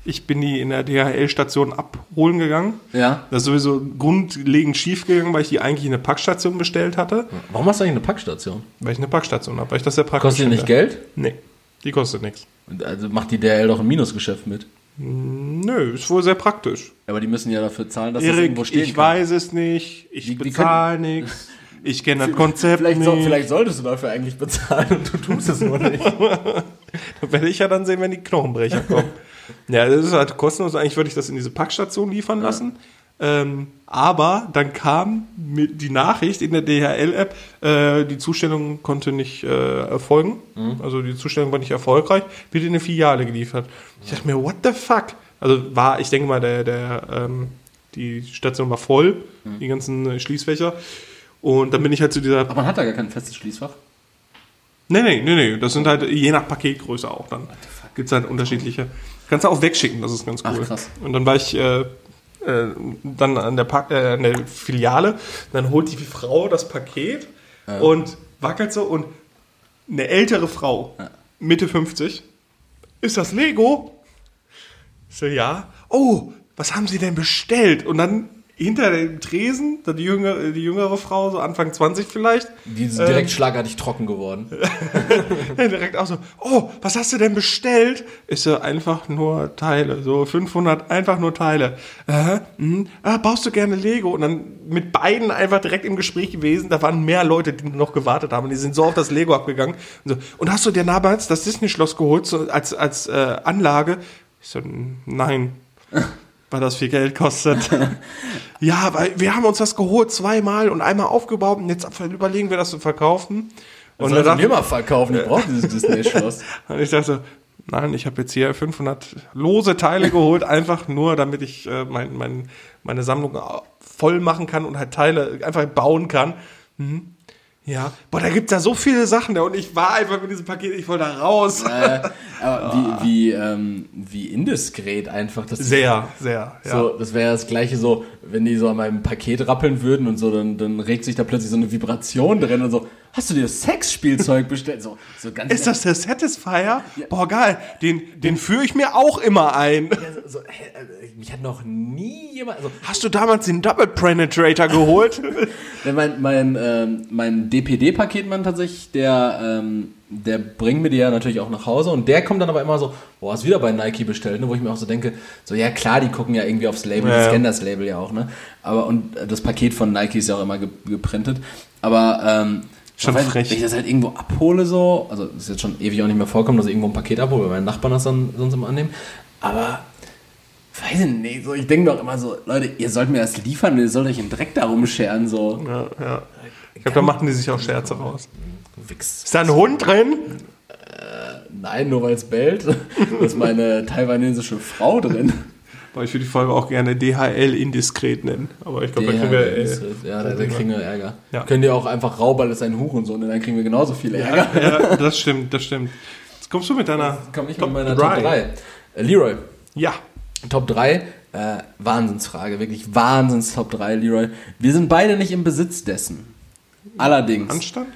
Ich bin die in der DHL-Station abholen gegangen. Ja. Das ist sowieso grundlegend schief gegangen, weil ich die eigentlich in eine Packstation bestellt hatte. Warum hast du eigentlich eine Packstation? Weil ich eine Packstation habe, weil ich das sehr praktisch Kostet die nicht. Geld? Nee, die kostet nichts. Und Also macht die DRL doch ein Minusgeschäft mit. Nö, ist wohl sehr praktisch. Aber die müssen ja dafür zahlen, dass das Erik, irgendwo stehen ich kann. weiß es nicht, ich Die- bezahle nichts, ich kenne das Konzept Vielleicht, nicht. so, vielleicht solltest du dafür eigentlich bezahlen und du tust es nur nicht. Das werde ich ja dann sehen, wenn die Knochenbrecher kommen. ja, das ist halt kostenlos. Eigentlich würde ich das in diese Packstation liefern lassen. Ähm, aber dann kam die Nachricht in der DHL-App, äh, die Zustellung konnte nicht äh, erfolgen. Also die Zustellung war nicht erfolgreich, wird in eine Filiale geliefert. Ich dachte mir, what the fuck? Also war, ich denke mal, der, der, ähm, die Station war voll, die ganzen äh, Schließfächer. Und dann bin ich halt zu dieser Aber man hat da gar kein festes Schließfach. Nee, nee, nee, nee. Das sind halt je nach Paketgröße auch dann. Gibt es halt unterschiedliche. Kannst du auch wegschicken, das ist ganz Ach, cool. krass. Und dann war ich äh, äh, dann an der, äh, an der Filiale. Dann holt die Frau das Paket und wackelt so und eine ältere Frau, Mitte 50, ist das Lego? Ich so, ja. Oh, was haben Sie denn bestellt? Und dann hinter dem Tresen, dann die jüngere, die jüngere Frau, so Anfang 20 vielleicht, Die sind direkt schlagartig trocken geworden. Ja, direkt auch so, oh, was hast du denn bestellt? Ist so einfach nur Teile, so 500 einfach nur Teile. Äh, mh, ah, baust du gerne Lego? Und dann mit beiden einfach direkt im Gespräch gewesen. Da waren mehr Leute, die noch gewartet haben. Die sind so auf das Lego abgegangen. Und, so, und hast du dir damals das Disney-Schloss geholt so als, als äh, Anlage? Ich so, nein. Weil das viel Geld kostet. ja, weil wir haben uns das geholt zweimal und einmal aufgebaut und jetzt überlegen wir das zu verkaufen. Und dann wir mal verkaufen, ich brauche dieses Disney-Schloss. und ich dachte, nein, ich habe jetzt hier 500 lose Teile geholt, einfach nur, damit ich äh, mein, mein, meine Sammlung voll machen kann und halt Teile einfach bauen kann. Mhm. Ja, boah, da gibt's ja so viele Sachen da und ich war einfach mit diesem Paket, ich wollte da raus. äh, aber wie, wie, ähm, wie indiskret einfach. Das Sehr, sehr, ja. So, das wäre das gleiche so, wenn die so an meinem Paket rappeln würden und so, dann, dann regt sich da plötzlich so eine Vibration drin und so, hast du dir Sexspielzeug bestellt? So, so ganz Ist das der Satisfier? Boah, geil. Den, den führe ich mir auch immer ein. Ja, so, mich hat noch nie jemand. Also, Hast du damals den Double Penetrator geholt? Ja, mein mein, ähm, mein DPD-Paketmann tatsächlich, der, ähm, der bringt mir die ja natürlich auch nach Hause und der kommt dann aber immer so, boah, hast wieder bei Nike bestellt, ne? wo ich mir auch so denke, so ja klar, die gucken ja irgendwie aufs Label, Ja, die ja. scannen das Label ja auch, ne? Aber und äh, das Paket von Nike ist ja auch immer ge geprintet. Aber ähm, Schon wenn, frech. wenn ich das halt irgendwo abhole, so, also ist jetzt schon ewig auch nicht mehr vorkommen, dass ich irgendwo ein Paket abhole, weil meine Nachbarn das dann sonst immer annehmen. Aber weiß ich nicht, so, ich denke doch immer so, Leute, ihr sollt mir das liefern, ihr sollt euch einen Dreck darum scheren, so. ja, ja. Ich glaube, da machen die sich auch Scherze raus. Wichs. Ist da ein Hund drin? Nein, nur weil es bellt. Da ist meine taiwanesische Frau drin. Boah, ich würde die Folge auch gerne DHL indiskret nennen. Aber ich glaube, da kriegen wir. Äh, ja, da, da kriegen wir Ärger. Ja. Könnt ihr auch einfach Rauball ist ein Hurensohn, und dann kriegen wir genauso viel Ärger. ja, das stimmt, das stimmt. Jetzt kommst du mit deiner. Komm ich Top mit meiner. Top 3. Äh, Leroy, Ja. Top 3. Äh, Wahnsinnsfrage, wirklich Wahnsinns Top 3, Leroy. Wir sind beide nicht im Besitz dessen. Allerdings. Anstand?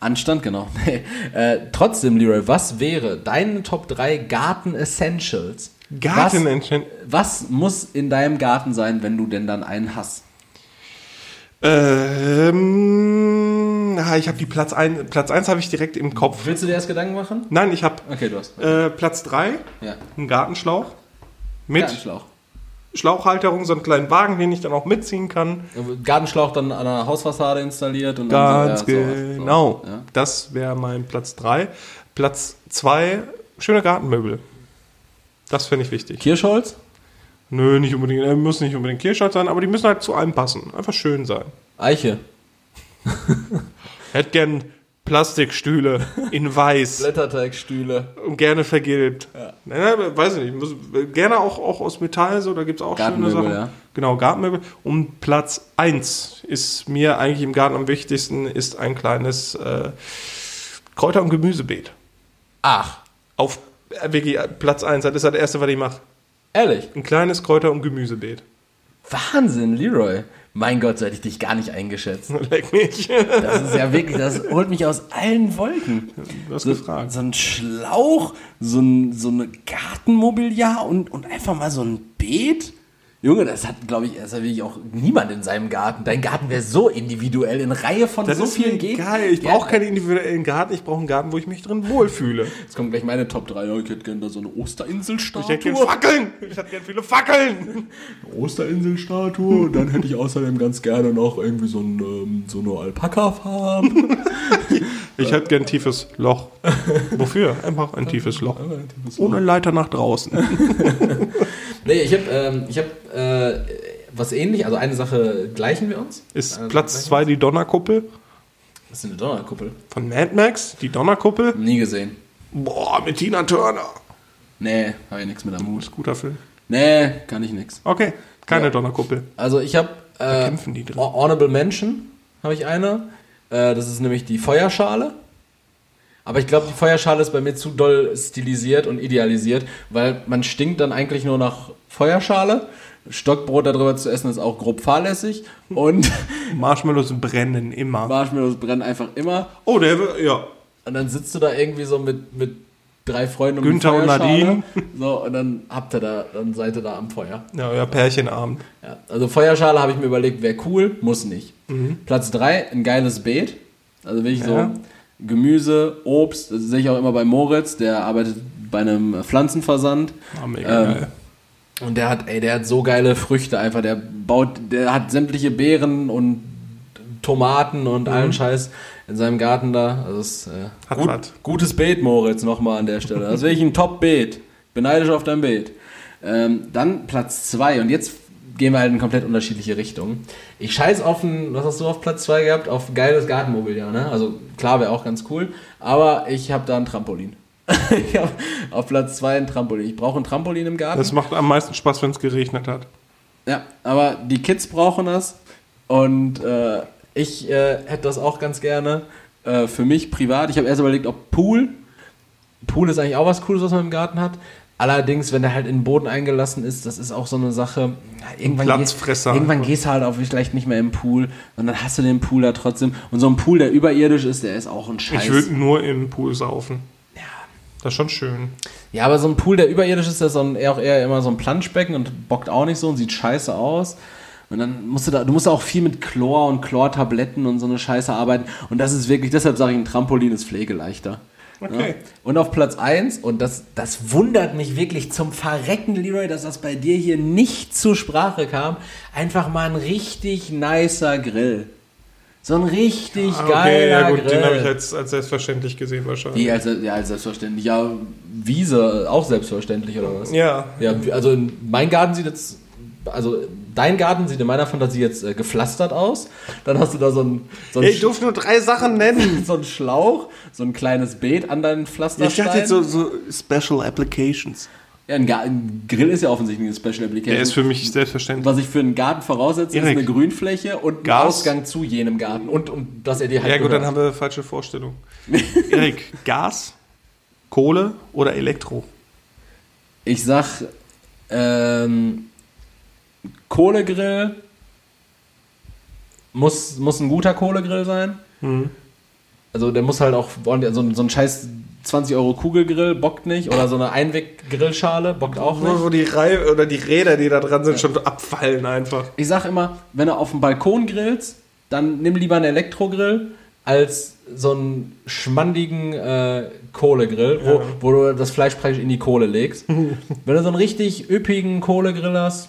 Anstand, genau. äh, trotzdem, Leroy, was wäre deine Top 3 Garten Essentials? Garten was, Essentials? was muss in deinem Garten sein, wenn du denn dann einen hast? Ähm, ich habe die Platz 1. Platz 1 habe ich direkt im Kopf. Willst du dir erst Gedanken machen? Nein, ich habe Okay, du hast. äh, Platz 3, Ja. einen Gartenschlauch. Mit Gartenschlauch. Schlauchhalterung, so einen kleinen Wagen, den ich dann auch mitziehen kann. Gartenschlauch dann an der Hausfassade installiert und Ganz dann so, genau. So, ja. Das wäre mein Platz 3. Platz 2, schöne Gartenmöbel. Das finde ich wichtig. Kirschholz? Nö, nicht unbedingt. Äh, müssen nicht unbedingt Kirschholz sein, aber die müssen halt zu einem passen. Einfach schön sein. Eiche. Hätte gern Plastikstühle in weiß Blätterteigstühle. und gerne vergilbt. Ja. weiß ich nicht. Muss, gerne auch, auch aus Metall, so, da gibt es auch schöne Sachen. ja. Genau, Gartenmöbel. Und Platz 1 ist mir eigentlich im Garten am wichtigsten, ist ein kleines äh, Kräuter- und Gemüsebeet. Ach, Auf wirklich Platz 1, das ist das erste, was ich mache. ehrlich. Ein kleines Kräuter- und Gemüsebeet. Wahnsinn, Leroy. Mein Gott, so hätte ich dich gar nicht eingeschätzt. Leck mich. Das ist ja wirklich, das holt mich aus allen Wolken. Du hast So, gefragt. so ein Schlauch, so, ein, so eine Gartenmobiliar und, und einfach mal so ein Beet. Junge, das hat, glaube ich, das hat wirklich auch niemand in seinem Garten. Dein Garten wäre so individuell in Reihe von Das so ist vielen Gegenden. geil. Ich brauche keinen individuellen Garten, ich brauche einen Garten, wo ich mich drin wohlfühle. Jetzt kommt gleich meine Top 3. Ja, ich hätte gerne da so eine Ich Osterinselstatue. hätte gerne Fackeln. Ich hätte gerne viele Fackeln. Osterinselstatue. Und dann hätte ich außerdem ganz gerne noch irgendwie so, ein, ähm, so eine Alpaka-Farm. Ich hätte gern ein tiefes Loch. Wofür? Einfach ein tiefes Loch. Ohne Leiter nach draußen. Nee, ich habe ähm, ich hab, äh, was ähnlich, also eine Sache gleichen wir uns. Ist also Platz gleichen 2 die Donnerkuppel. Das ist eine Donnerkuppel. von Mad Max? Die Donnerkuppel? Nie gesehen. Boah, mit Tina Turner. Nee, habe ich nichts mit am Hut. Guter Film. Nee, kann ich nix. Okay, keine Ja. Donnerkuppel. Also ich habe äh, kämpfen die drin. Hon- Honorable Mention habe ich eine. Äh, das ist nämlich die Feuerschale. Aber ich glaube, die Feuerschale ist bei mir zu doll stilisiert und idealisiert, weil man stinkt dann eigentlich nur nach Feuerschale. Stockbrot darüber zu essen ist auch grob fahrlässig und Marshmallows brennen immer. Marshmallows brennen einfach immer. Oh, der, ja. Und dann sitzt du da irgendwie so mit, mit drei Freunden um Günther und. Nadine. So, und dann habt ihr da, dann seid ihr da am Feuer. Ja, ja, Pärchenabend. Ja, also Feuerschale habe ich mir überlegt, wäre cool, muss nicht. Platz 3, ein geiles Beet. Also wirklich Mhm. Ja. so Gemüse, Obst, das sehe ich auch immer bei Moritz, der arbeitet bei einem Pflanzenversand. Ah, mega Ähm, geil. Und der hat, ey, der hat so geile Früchte einfach. Der baut, der hat sämtliche Beeren und Tomaten und allen Scheiß in seinem Garten da. Also es ist äh. Hat gut, gutes Beet, Moritz, nochmal an der Stelle. Das ist wirklich ein Top-Beet. Beneidisch auf dein Beet. Ähm, dann Platz 2 und jetzt gehen wir halt in komplett unterschiedliche Richtungen. Ich scheiß auf ein, was hast du auf Platz 2 gehabt? Auf geiles Gartenmobiliar, ne? Also klar, wäre auch ganz cool, aber ich habe da ein Trampolin. ich habe auf Platz 2 ein Trampolin. Ich brauche ein Trampolin im Garten. Das macht am meisten Spaß, wenn es geregnet hat. Ja, aber die Kids brauchen das und äh, ich äh, hätte das auch ganz gerne äh, für mich privat. Ich habe erst überlegt, ob Pool. Pool ist eigentlich auch was Cooles, was man im Garten hat. Allerdings, wenn der halt in den Boden eingelassen ist, das ist auch so eine Sache. Irgendwann, Platzfresser geh- irgendwann gehst du halt auch vielleicht nicht mehr im Pool und dann hast du den Pool da trotzdem. Und so ein Pool, der überirdisch ist, der ist auch ein Scheiß. Ich würde nur im Pool saufen. Ja. Das ist schon schön. Ja, aber so ein Pool, der überirdisch ist, der ist so ein, eher auch eher immer so ein Planschbecken und bockt auch nicht so und sieht scheiße aus. Und dann musst du da, du musst auch viel mit Chlor und Chlortabletten und so eine Scheiße arbeiten. Und das ist wirklich, deshalb sage ich, ein Trampolin ist pflegeleichter. Okay. Ja. Und auf Platz 1, und das, das wundert mich wirklich zum Verrecken, Leroy, dass das bei dir hier nicht zur Sprache kam, einfach mal ein richtig nicer Grill. So ein richtig Ah, geiler okay, ja gut, Grill. den habe ich als, als selbstverständlich gesehen wahrscheinlich. Wie, als, ja, als selbstverständlich. Ja, Wiese auch selbstverständlich, oder was? Ja. Ja, also mein Garten sieht jetzt, also dein Garten sieht in meiner Fantasie jetzt äh, gepflastert aus. Dann hast du da so ein, so ein, Ich durfte nur drei Sachen nennen. so ein Schlauch, so ein kleines Beet an deinen Ich Pflasterstein. dachte jetzt so, so Special Applications. ja, ein, ein Grill ist ja offensichtlich eine Special Application. Der ist für mich selbstverständlich. Was ich für einen Garten voraussetze, ist Erik. eine Grünfläche und ein Gas. Ausgang zu jenem Garten. Und, und dass er dir halt Ja gut, dann gehört. haben wir falsche Vorstellungen. Erik, Gas, Kohle oder Elektro? Ich sag, ähm, Kohlegrill muss, muss ein guter Kohlegrill sein. Mhm. Also der muss halt auch ordentlich, so, ein- so ein scheiß 20 Euro Kugelgrill bockt nicht oder so eine Einweg-Grillschale bockt auch nicht. wo die Reihe oder die Räder, die da dran sind, schon abfallen einfach. Ich sag immer, wenn du auf dem Balkon grillst, dann nimm lieber einen Elektrogrill als so einen schmandigen äh, Kohlegrill, wo, Ja. wo du das Fleisch praktisch in die Kohle legst. wenn du so einen richtig üppigen Kohlegrill hast,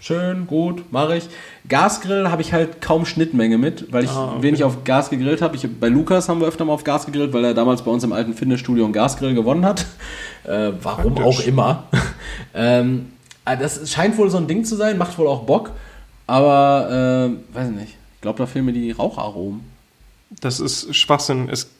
schön, gut, mache ich. Gasgrill habe ich halt kaum Schnittmenge mit, weil ich Ah, okay. wenig auf Gas gegrillt habe. Bei Lukas haben wir öfter mal auf Gas gegrillt, weil er damals bei uns im alten Fitnessstudio einen Gasgrill gewonnen hat. Äh, warum Praktisch. auch immer. ähm, äh, das scheint wohl so ein Ding zu sein, macht wohl auch Bock. Aber, äh, weiß ich nicht. Ich glaube, da fehlen mir die Raucharomen. Das ist Schwachsinn. Es,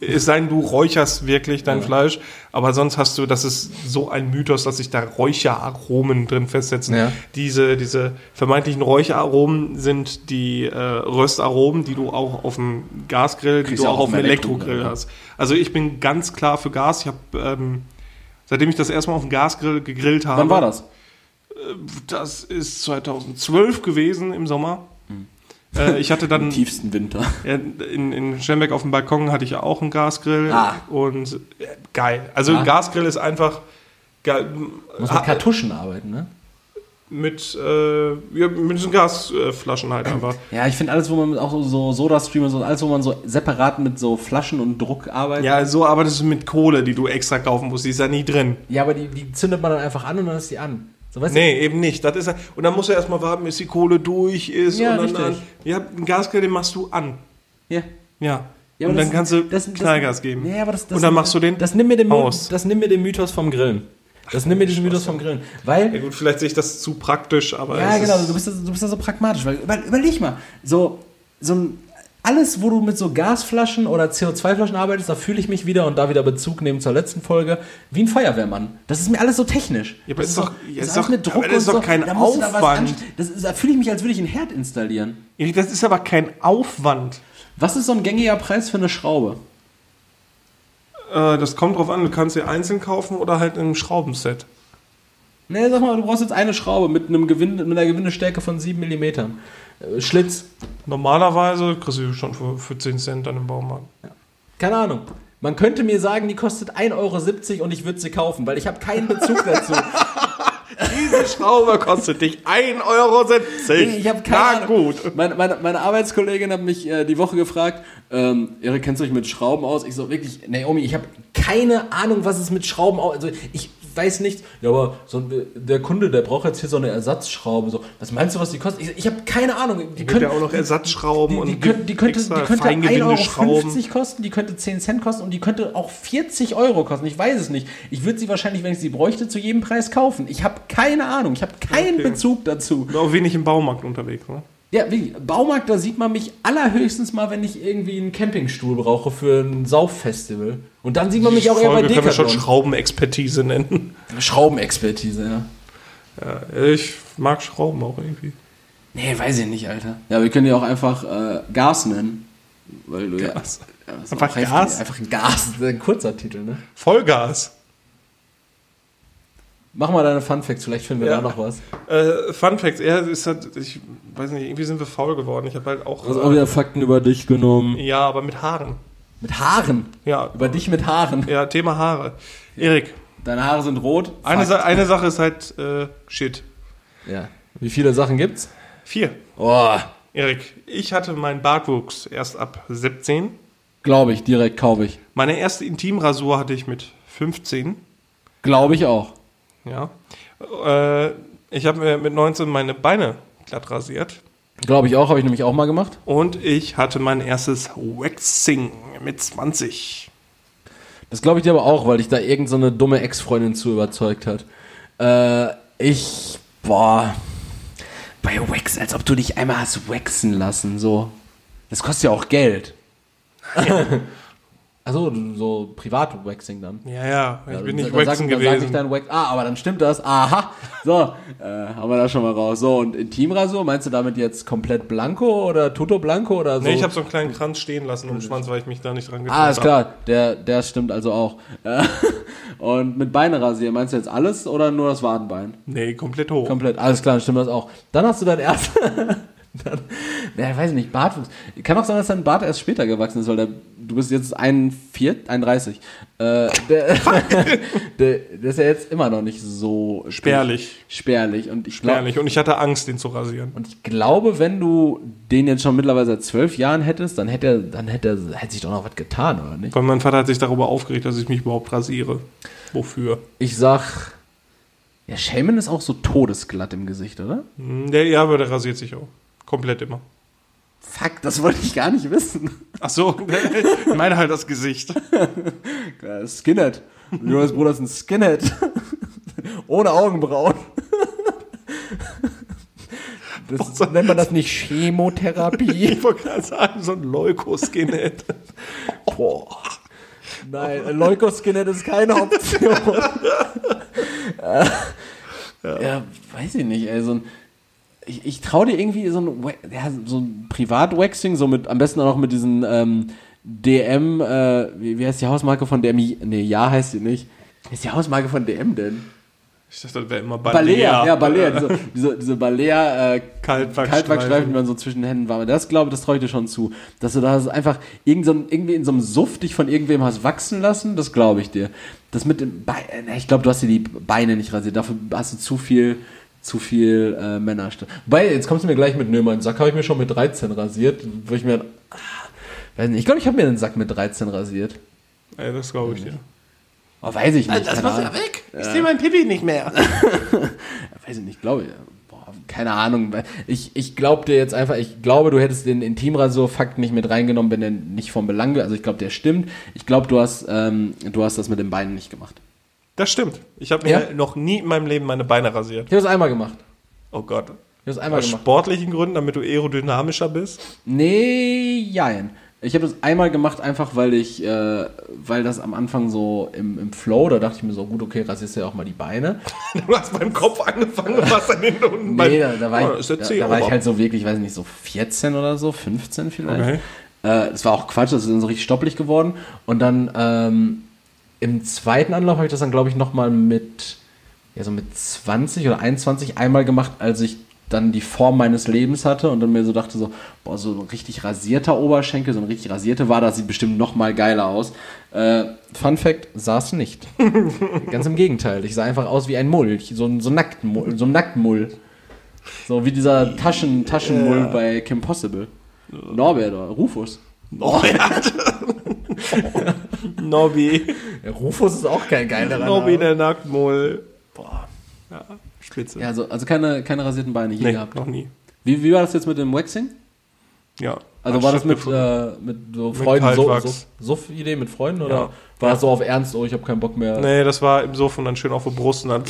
es sei denn, du räucherst wirklich dein Ja. Fleisch, aber sonst hast du, das ist so ein Mythos, dass sich da Räucheraromen drin festsetzen. Ja. Diese, diese vermeintlichen Räucheraromen sind die äh, Röstaromen, die du auch auf dem Gasgrill, die Kriegst du ja auch auf dem Elektrogrill Elektrogrill, hast. Also ich bin ganz klar für Gas. Ich habe, ähm, seitdem ich das erstmal auf dem Gasgrill gegrillt habe. Wann war das? Das ist 2012 gewesen im Sommer. Äh, ich hatte dann Im tiefsten Winter. in, in Schembeck auf dem Balkon hatte ich ja auch einen Gasgrill. Ah. Und äh, geil. Also Ah. ein Gasgrill ist einfach geil. Muss mit Kartuschen arbeiten, ne? mit, äh, ja, mit diesen Gasflaschen halt einfach. Ja, ich finde alles, wo man auch so, so Soda-Stream und so, alles, wo man so separat mit so Flaschen und Druck arbeitet. Ja, so arbeitest du mit Kohle, die du extra kaufen musst. Die ist ja nie drin. Ja, aber die, die zündet man dann einfach an und dann ist die an. So, weißt Nee, eben nicht. Das ist und dann musst du erstmal warten, bis die Kohle durch ist. Ja, und dann, richtig. Ja, einen Gasgrill, den machst du an. du? Ja. Ja. Ja, und dann das- kannst du das- das- Knallgas geben. Ja, aber das, das und dann machst du den das nimm mir den, aus. Das nimm mir den Mythos vom Grillen. Das nimm mir diesen Videos vom Grillen. Weil Ja gut, vielleicht sehe ich das zu praktisch, aber Ja, es genau, ist, du bist, da- du bist da so pragmatisch. Weil, über, überleg mal, so, so ein, alles, wo du mit so Gasflaschen oder CO2-Flaschen arbeitest, da fühle ich mich wieder und da wieder Bezug nehmen zur letzten Folge, wie ein Feuerwehrmann. Das ist mir alles so technisch. Ja, aber das ist doch- das ist doch- mit Druck aber das ist doch kein Da da Aufwand. Das ist, da fühle ich mich, als würde ich einen Herd installieren. Erik, das ist aber kein Aufwand. Was ist so ein gängiger Preis für eine Schraube? Äh, das kommt drauf an, du kannst sie einzeln kaufen oder halt in einem Schraubenset. Ne, sag mal, du brauchst jetzt eine Schraube mit, einem Gewinn, mit einer Gewindestärke von 7 mm. Äh, Schlitz, Normalerweise kriegst du schon für, für 10 Cent dann im Baumarkt. Keine Ahnung. Man könnte mir sagen, die kostet 1,70 Euro und ich würde sie kaufen, weil ich habe keinen Bezug dazu. Diese Schraube kostet dich 1,70 Euro. Ich habe keine Na Ahnung. gut. Meine, meine, meine Arbeitskollegin hat mich äh, die Woche gefragt, ähm, Erik, kennst du dich mit Schrauben aus? Ich so, wirklich, Naomi, ich habe keine Ahnung, was es mit Schrauben aus... Also ich weiß nichts. Ja, aber so, der Kunde, der braucht jetzt hier so eine Ersatzschraube. So, was meinst du, was die kostet? Ich, ich habe keine Ahnung. Die Gibt ja auch noch Ersatzschrauben die, die, und könnte, die könnte, die könnte 1,50 Euro kosten, die könnte 10 Cent kosten und die könnte auch 40 Euro kosten. Ich weiß es nicht. Ich würde sie wahrscheinlich, wenn ich sie bräuchte, zu jedem Preis kaufen. Ich habe keine Ahnung. Ich habe keinen Okay. Bezug dazu. Auch wenig im Baumarkt unterwegs, ne? Ja, wie, Baumarkt, da sieht man mich allerhöchstens mal, wenn ich irgendwie einen Campingstuhl brauche für ein Sauffestival. Und dann sieht man mich auch eher bei Folge können wir schon Decathlon. Schraubenexpertise nennen. Schraubenexpertise, ja. Ja, ich mag Schrauben auch irgendwie. Nee, weiß ich nicht, Alter. Ja, wir können ja auch einfach äh, Gas nennen. Weil du Gas. ja. ja Einfach heftig. Gas? Einfach ein Gas. Ein kurzer Titel, ne? Vollgas. Mach mal deine Fun Facts, vielleicht finden wir Ja. da noch was. Äh, Fun Facts, er ist halt, ich weiß nicht, irgendwie sind wir faul geworden. Ich habe halt auch. Du hast auch wieder Fakten über dich genommen. ja, aber mit Haaren. Mit Haaren. Ja, Über dich mit Haaren. ja Thema Haare. Erik, Deine Haare sind rot. eine. Sa eine Sache ist halt äh, Shit. Ja. Wie viele Sachen gibt's? Vier. Oh, Erik, ich hatte meinen Bartwuchs erst ab 17. glaube ich, direkt kaufe ich. Meine erste Intimrasur hatte ich mit 15. Glaube ich auch. Ja. Äh, ich habe mir mit 19 meine Beine glatt rasiert. Glaube ich auch, habe ich nämlich auch mal gemacht. Und ich hatte mein erstes Waxing mit 20. Das glaube ich dir aber auch, weil dich da irgendeine so eine dumme Ex-Freundin zu überzeugt hat. Äh, ich, boah, bei Wax, als ob du dich einmal hast waxen lassen, so. Das kostet ja auch Geld. Achso, so Privat-Waxing dann. Ja, ja, ich Ja, bin nicht dann waxen sag- dann sag gewesen. ich dann Wax. Ah, aber dann stimmt das. Aha. So, äh, haben wir das schon mal raus. So, und Intimrasur, meinst du damit jetzt komplett blanco oder tutto blanco oder so? Nee, ich habe so einen kleinen Kranz stehen lassen im Schwanz, weil ich mich da nicht dran getraut Ah, ist habe. klar, der, der stimmt also auch. Äh, Und mit Beine rasieren, meinst du jetzt alles oder nur das Wadenbein? Nee, komplett hoch. Komplett, alles klar, dann stimmt das auch. Dann hast du dein erstes. dann, ja, ich weiß nicht, Bartwuchs. Kann auch sein, dass dein Bart erst später gewachsen ist, weil der, du bist jetzt 41, 31. Äh, der, der, der ist ja jetzt immer noch nicht so Spärlich. spärlich. Und ich Spärlich. Und ich hatte Angst, den zu rasieren. und ich glaube, wenn du den jetzt schon mittlerweile seit zwölf Jahren hättest, dann hätte er, dann hätte er, hätte sich doch noch was getan, oder nicht? Weil mein Vater hat sich darüber aufgeregt, dass ich mich überhaupt rasiere. Wofür? Ich sag, ja, Shaman ist auch so todesglatt im Gesicht, oder? Hm, ja, aber der rasiert sich auch. Komplett immer. Fuck, das wollte ich gar nicht wissen. Ach so, ich meine halt das Gesicht. Äh, Skinhead. Jonas Bruder ist ein Skinhead. Ohne Augenbrauen. Das, nennt man das nicht Chemotherapie? Ich wollte gerade sagen, so ein Leuko-Skinhead. Boah. Nein, ein Leukoskinhead ist keine Option. Äh, ja. weiß ich nicht, ey. So ein, ich, ich traue dir irgendwie so ein, ja, so ein Privat-Waxing, so mit, am besten auch noch mit diesen ähm, DM, äh, wie, wie heißt die Hausmarke von DM? Nee, ja heißt sie nicht. Wie ist die Hausmarke von DM denn? Ich dachte, das wäre immer Balea, ja, Balea, diese, diese, diese Balea äh, Kaltwachsstreifen. Die man so zwischen den Händen warm. Das glaube ich, das traue ich dir schon zu. Dass du da einfach irgend so, irgendwie in so einem Suff dich von irgendwem hast wachsen lassen, das glaube ich dir. Das mit dem Bein, ich glaube, du hast dir die Beine nicht rasiert. Dafür hast du zu viel, zu viel äh, Männer. Wobei, jetzt kommst du mir gleich mit, nö, meinen Sack habe ich mir schon mit 13 rasiert. Wo ich mir, ah, weiß nicht, ich glaube, ich habe mir den Sack mit 13 rasiert. Ey, das glaube ich dir. Oh, weiß ich nicht. keine Ahnung. weg. Ich sehe mein Pipi nicht mehr. weiß ich nicht, glaube ich. Boah, keine Ahnung. Ich, ich glaube dir jetzt einfach, ich glaube, du hättest den Intimrasur-Fakt nicht mit reingenommen, wenn der nicht vom Belang wäre. Also ich glaube, der stimmt. Ich glaube, du hast, ähm, du hast das mit den Beinen nicht gemacht. Das stimmt. Ich habe mir Ja? noch nie in meinem Leben meine Beine rasiert. Ich habe es einmal gemacht. Oh Gott. Ich habe es einmal Aus gemacht. sportlichen Gründen, damit du aerodynamischer bist? Nee, jein. Ich habe das einmal gemacht, einfach weil ich, äh, weil das am Anfang so im, im Flow, da dachte ich mir so, gut, okay, rasierst du ja auch mal die Beine. Du hast beim Kopf angefangen und warst dann hinten unten Nee, da, da, war, Oh, ich, da, da war ich Ober- halt so wirklich, weiß nicht, so 14 oder so, 15 vielleicht. Okay. Äh, das war auch Quatsch, das ist dann so richtig stoppelig geworden. Und dann ähm, im zweiten Anlauf habe ich das dann, glaube ich, nochmal mit, ja, so mit 20 oder 21 einmal gemacht, als ich dann die Form meines Lebens hatte und dann mir so dachte so, boah, so ein richtig rasierter Oberschenkel, so eine richtig rasierte Wade, das sieht bestimmt noch mal geiler aus. Äh, Fun Fact, sah es nicht. Ganz im Gegenteil, ich sah einfach aus wie ein Mull, so ein so ein Nacktmull, so ein Nacktmull. So wie dieser Taschen, Taschenmull bei Kim Possible. Norbert oder Rufus. Norbert. Nobby. Ja, Rufus ist auch kein geiler Nobby, der Nacktmull. Boah. Ja, spitze. Ja, also, also keine, keine rasierten Beine je nee, gehabt. noch nie. Wie, wie war das jetzt mit dem Waxing? Ja. Also war das mit, äh, mit so Freunden, so, Kaltwachs. so, Suff-Idee mit Freunden oder Ja. war das so auf Ernst, oh, ich habe keinen Bock mehr? Nee, das war im Sofa und dann schön auf der Brust und dann.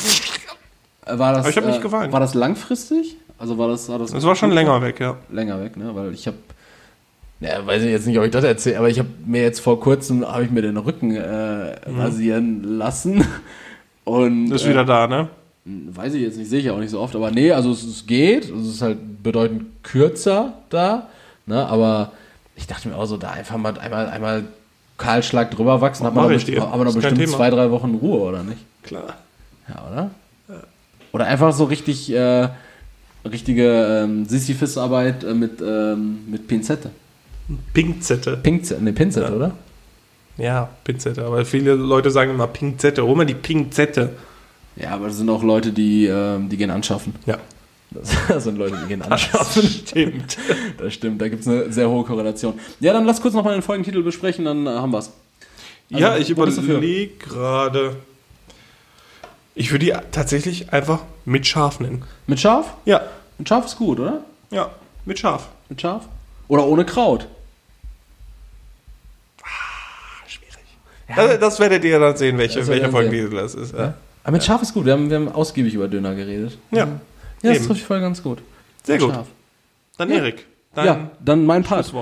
Äh, War das, Aber ich hab nicht äh, geweint. War das langfristig? Also war das, war das, Das war schon länger weg, ja. länger weg, ne? Weil ich habe, ja, weiß ich jetzt nicht, ob ich das erzähle, aber ich habe mir jetzt vor kurzem, habe ich mir den Rücken äh, rasieren lassen und Mhm. Ist äh, wieder da, ne? Weiß ich jetzt nicht, sehe ich auch nicht so oft, aber nee, also es, es geht, es ist halt bedeutend kürzer da, ne, aber ich dachte mir auch so, da einfach mal einmal, einmal Kahlschlag drüber wachsen, hat man aber kein bestimmt zwei, drei Wochen Ruhe, oder nicht? Klar. Ja, oder? Oder einfach so richtig, äh, richtige ähm, Sisyphus-Arbeit äh, mit, ähm, mit Pinzette. Pinzette. Pinzette, ne, Pinzette, Ja. oder? Ja, Pinzette. Aber viele Leute sagen immer Pinzette. Hol mal die Pinzette. Ja, aber das sind auch Leute, die, ähm, die gehen anschaffen. Ja. Das, das sind Leute, die gehen anschaffen. Stimmt. Das stimmt, da gibt es eine sehr hohe Korrelation. Ja, dann lass kurz nochmal den Folgentitel besprechen, dann äh, haben wir es. ja, Also, ich überlege gerade. Ich würde die tatsächlich einfach mit Schaf nennen. Mit Schaf? Ja. Mit Schaf ist gut, oder? Ja, mit Schaf. Mit Schaf? Oder ohne Kraut? Schwierig. Das, das werdet ihr dann sehen, welche, Das wir Folgentitel das ist. Ja, Aber mit Schaf ist gut, wir haben, wir haben ausgiebig über Döner geredet. ja. Ja, das trifft voll ganz gut. sehr gut. Schaf. Dann Ja. Erik. Ja, dann mein Part.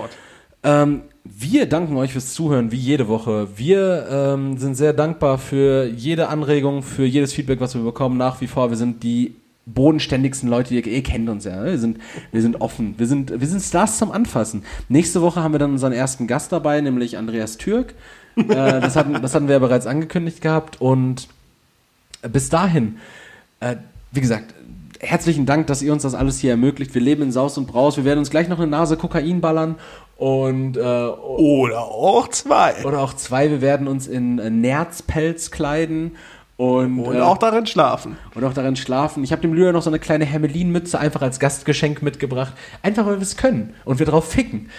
Ähm, wir danken euch fürs Zuhören, wie jede Woche. Wir ähm, sind sehr dankbar für jede Anregung, für jedes Feedback, was wir bekommen. Nach wie vor, wir sind die bodenständigsten Leute, ihr, ihr kennt uns ja. Wir sind, wir sind offen. Wir sind, wir sind Stars zum Anfassen. Nächste Woche haben wir dann unseren ersten Gast dabei, nämlich Andreas Türk. Äh, das, hatten, das hatten wir ja bereits angekündigt gehabt. Und bis dahin, äh, wie gesagt, herzlichen Dank, dass ihr uns das alles hier ermöglicht. Wir leben in Saus und Braus. Wir werden uns gleich noch eine Nase Kokain ballern und äh, Oder auch zwei. oder auch zwei. Wir werden uns in äh, Nerzpelz kleiden und, Und äh, auch darin schlafen. und auch darin schlafen. Ich habe dem Lyra noch so eine kleine Hermelin-Mütze einfach als Gastgeschenk mitgebracht. Einfach, weil wir es können und wir drauf ficken.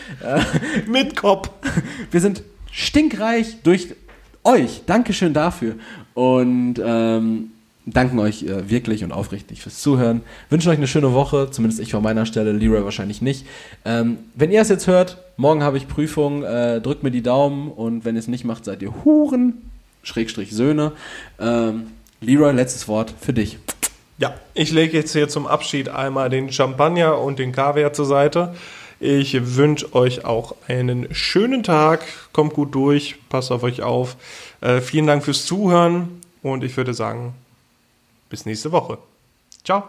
Mit Kopf. Wir sind stinkreich durch euch. Dankeschön dafür. Und ähm, danken euch äh, wirklich und aufrichtig fürs Zuhören. Wünschen euch eine schöne Woche, zumindest ich von meiner Stelle, Leroy wahrscheinlich nicht. Ähm, wenn ihr es jetzt hört, morgen habe ich Prüfung, äh, drückt mir die Daumen und wenn ihr es nicht macht, seid ihr Huren, Schrägstrich Söhne. Ähm, Leroy, letztes Wort für dich. Ja, ich lege jetzt hier zum Abschied einmal den Champagner und den Kaviar zur Seite. Ich wünsche euch auch einen schönen Tag. Kommt gut durch, passt auf euch auf. Äh, vielen Dank fürs Zuhören und ich würde sagen, bis nächste Woche. Ciao.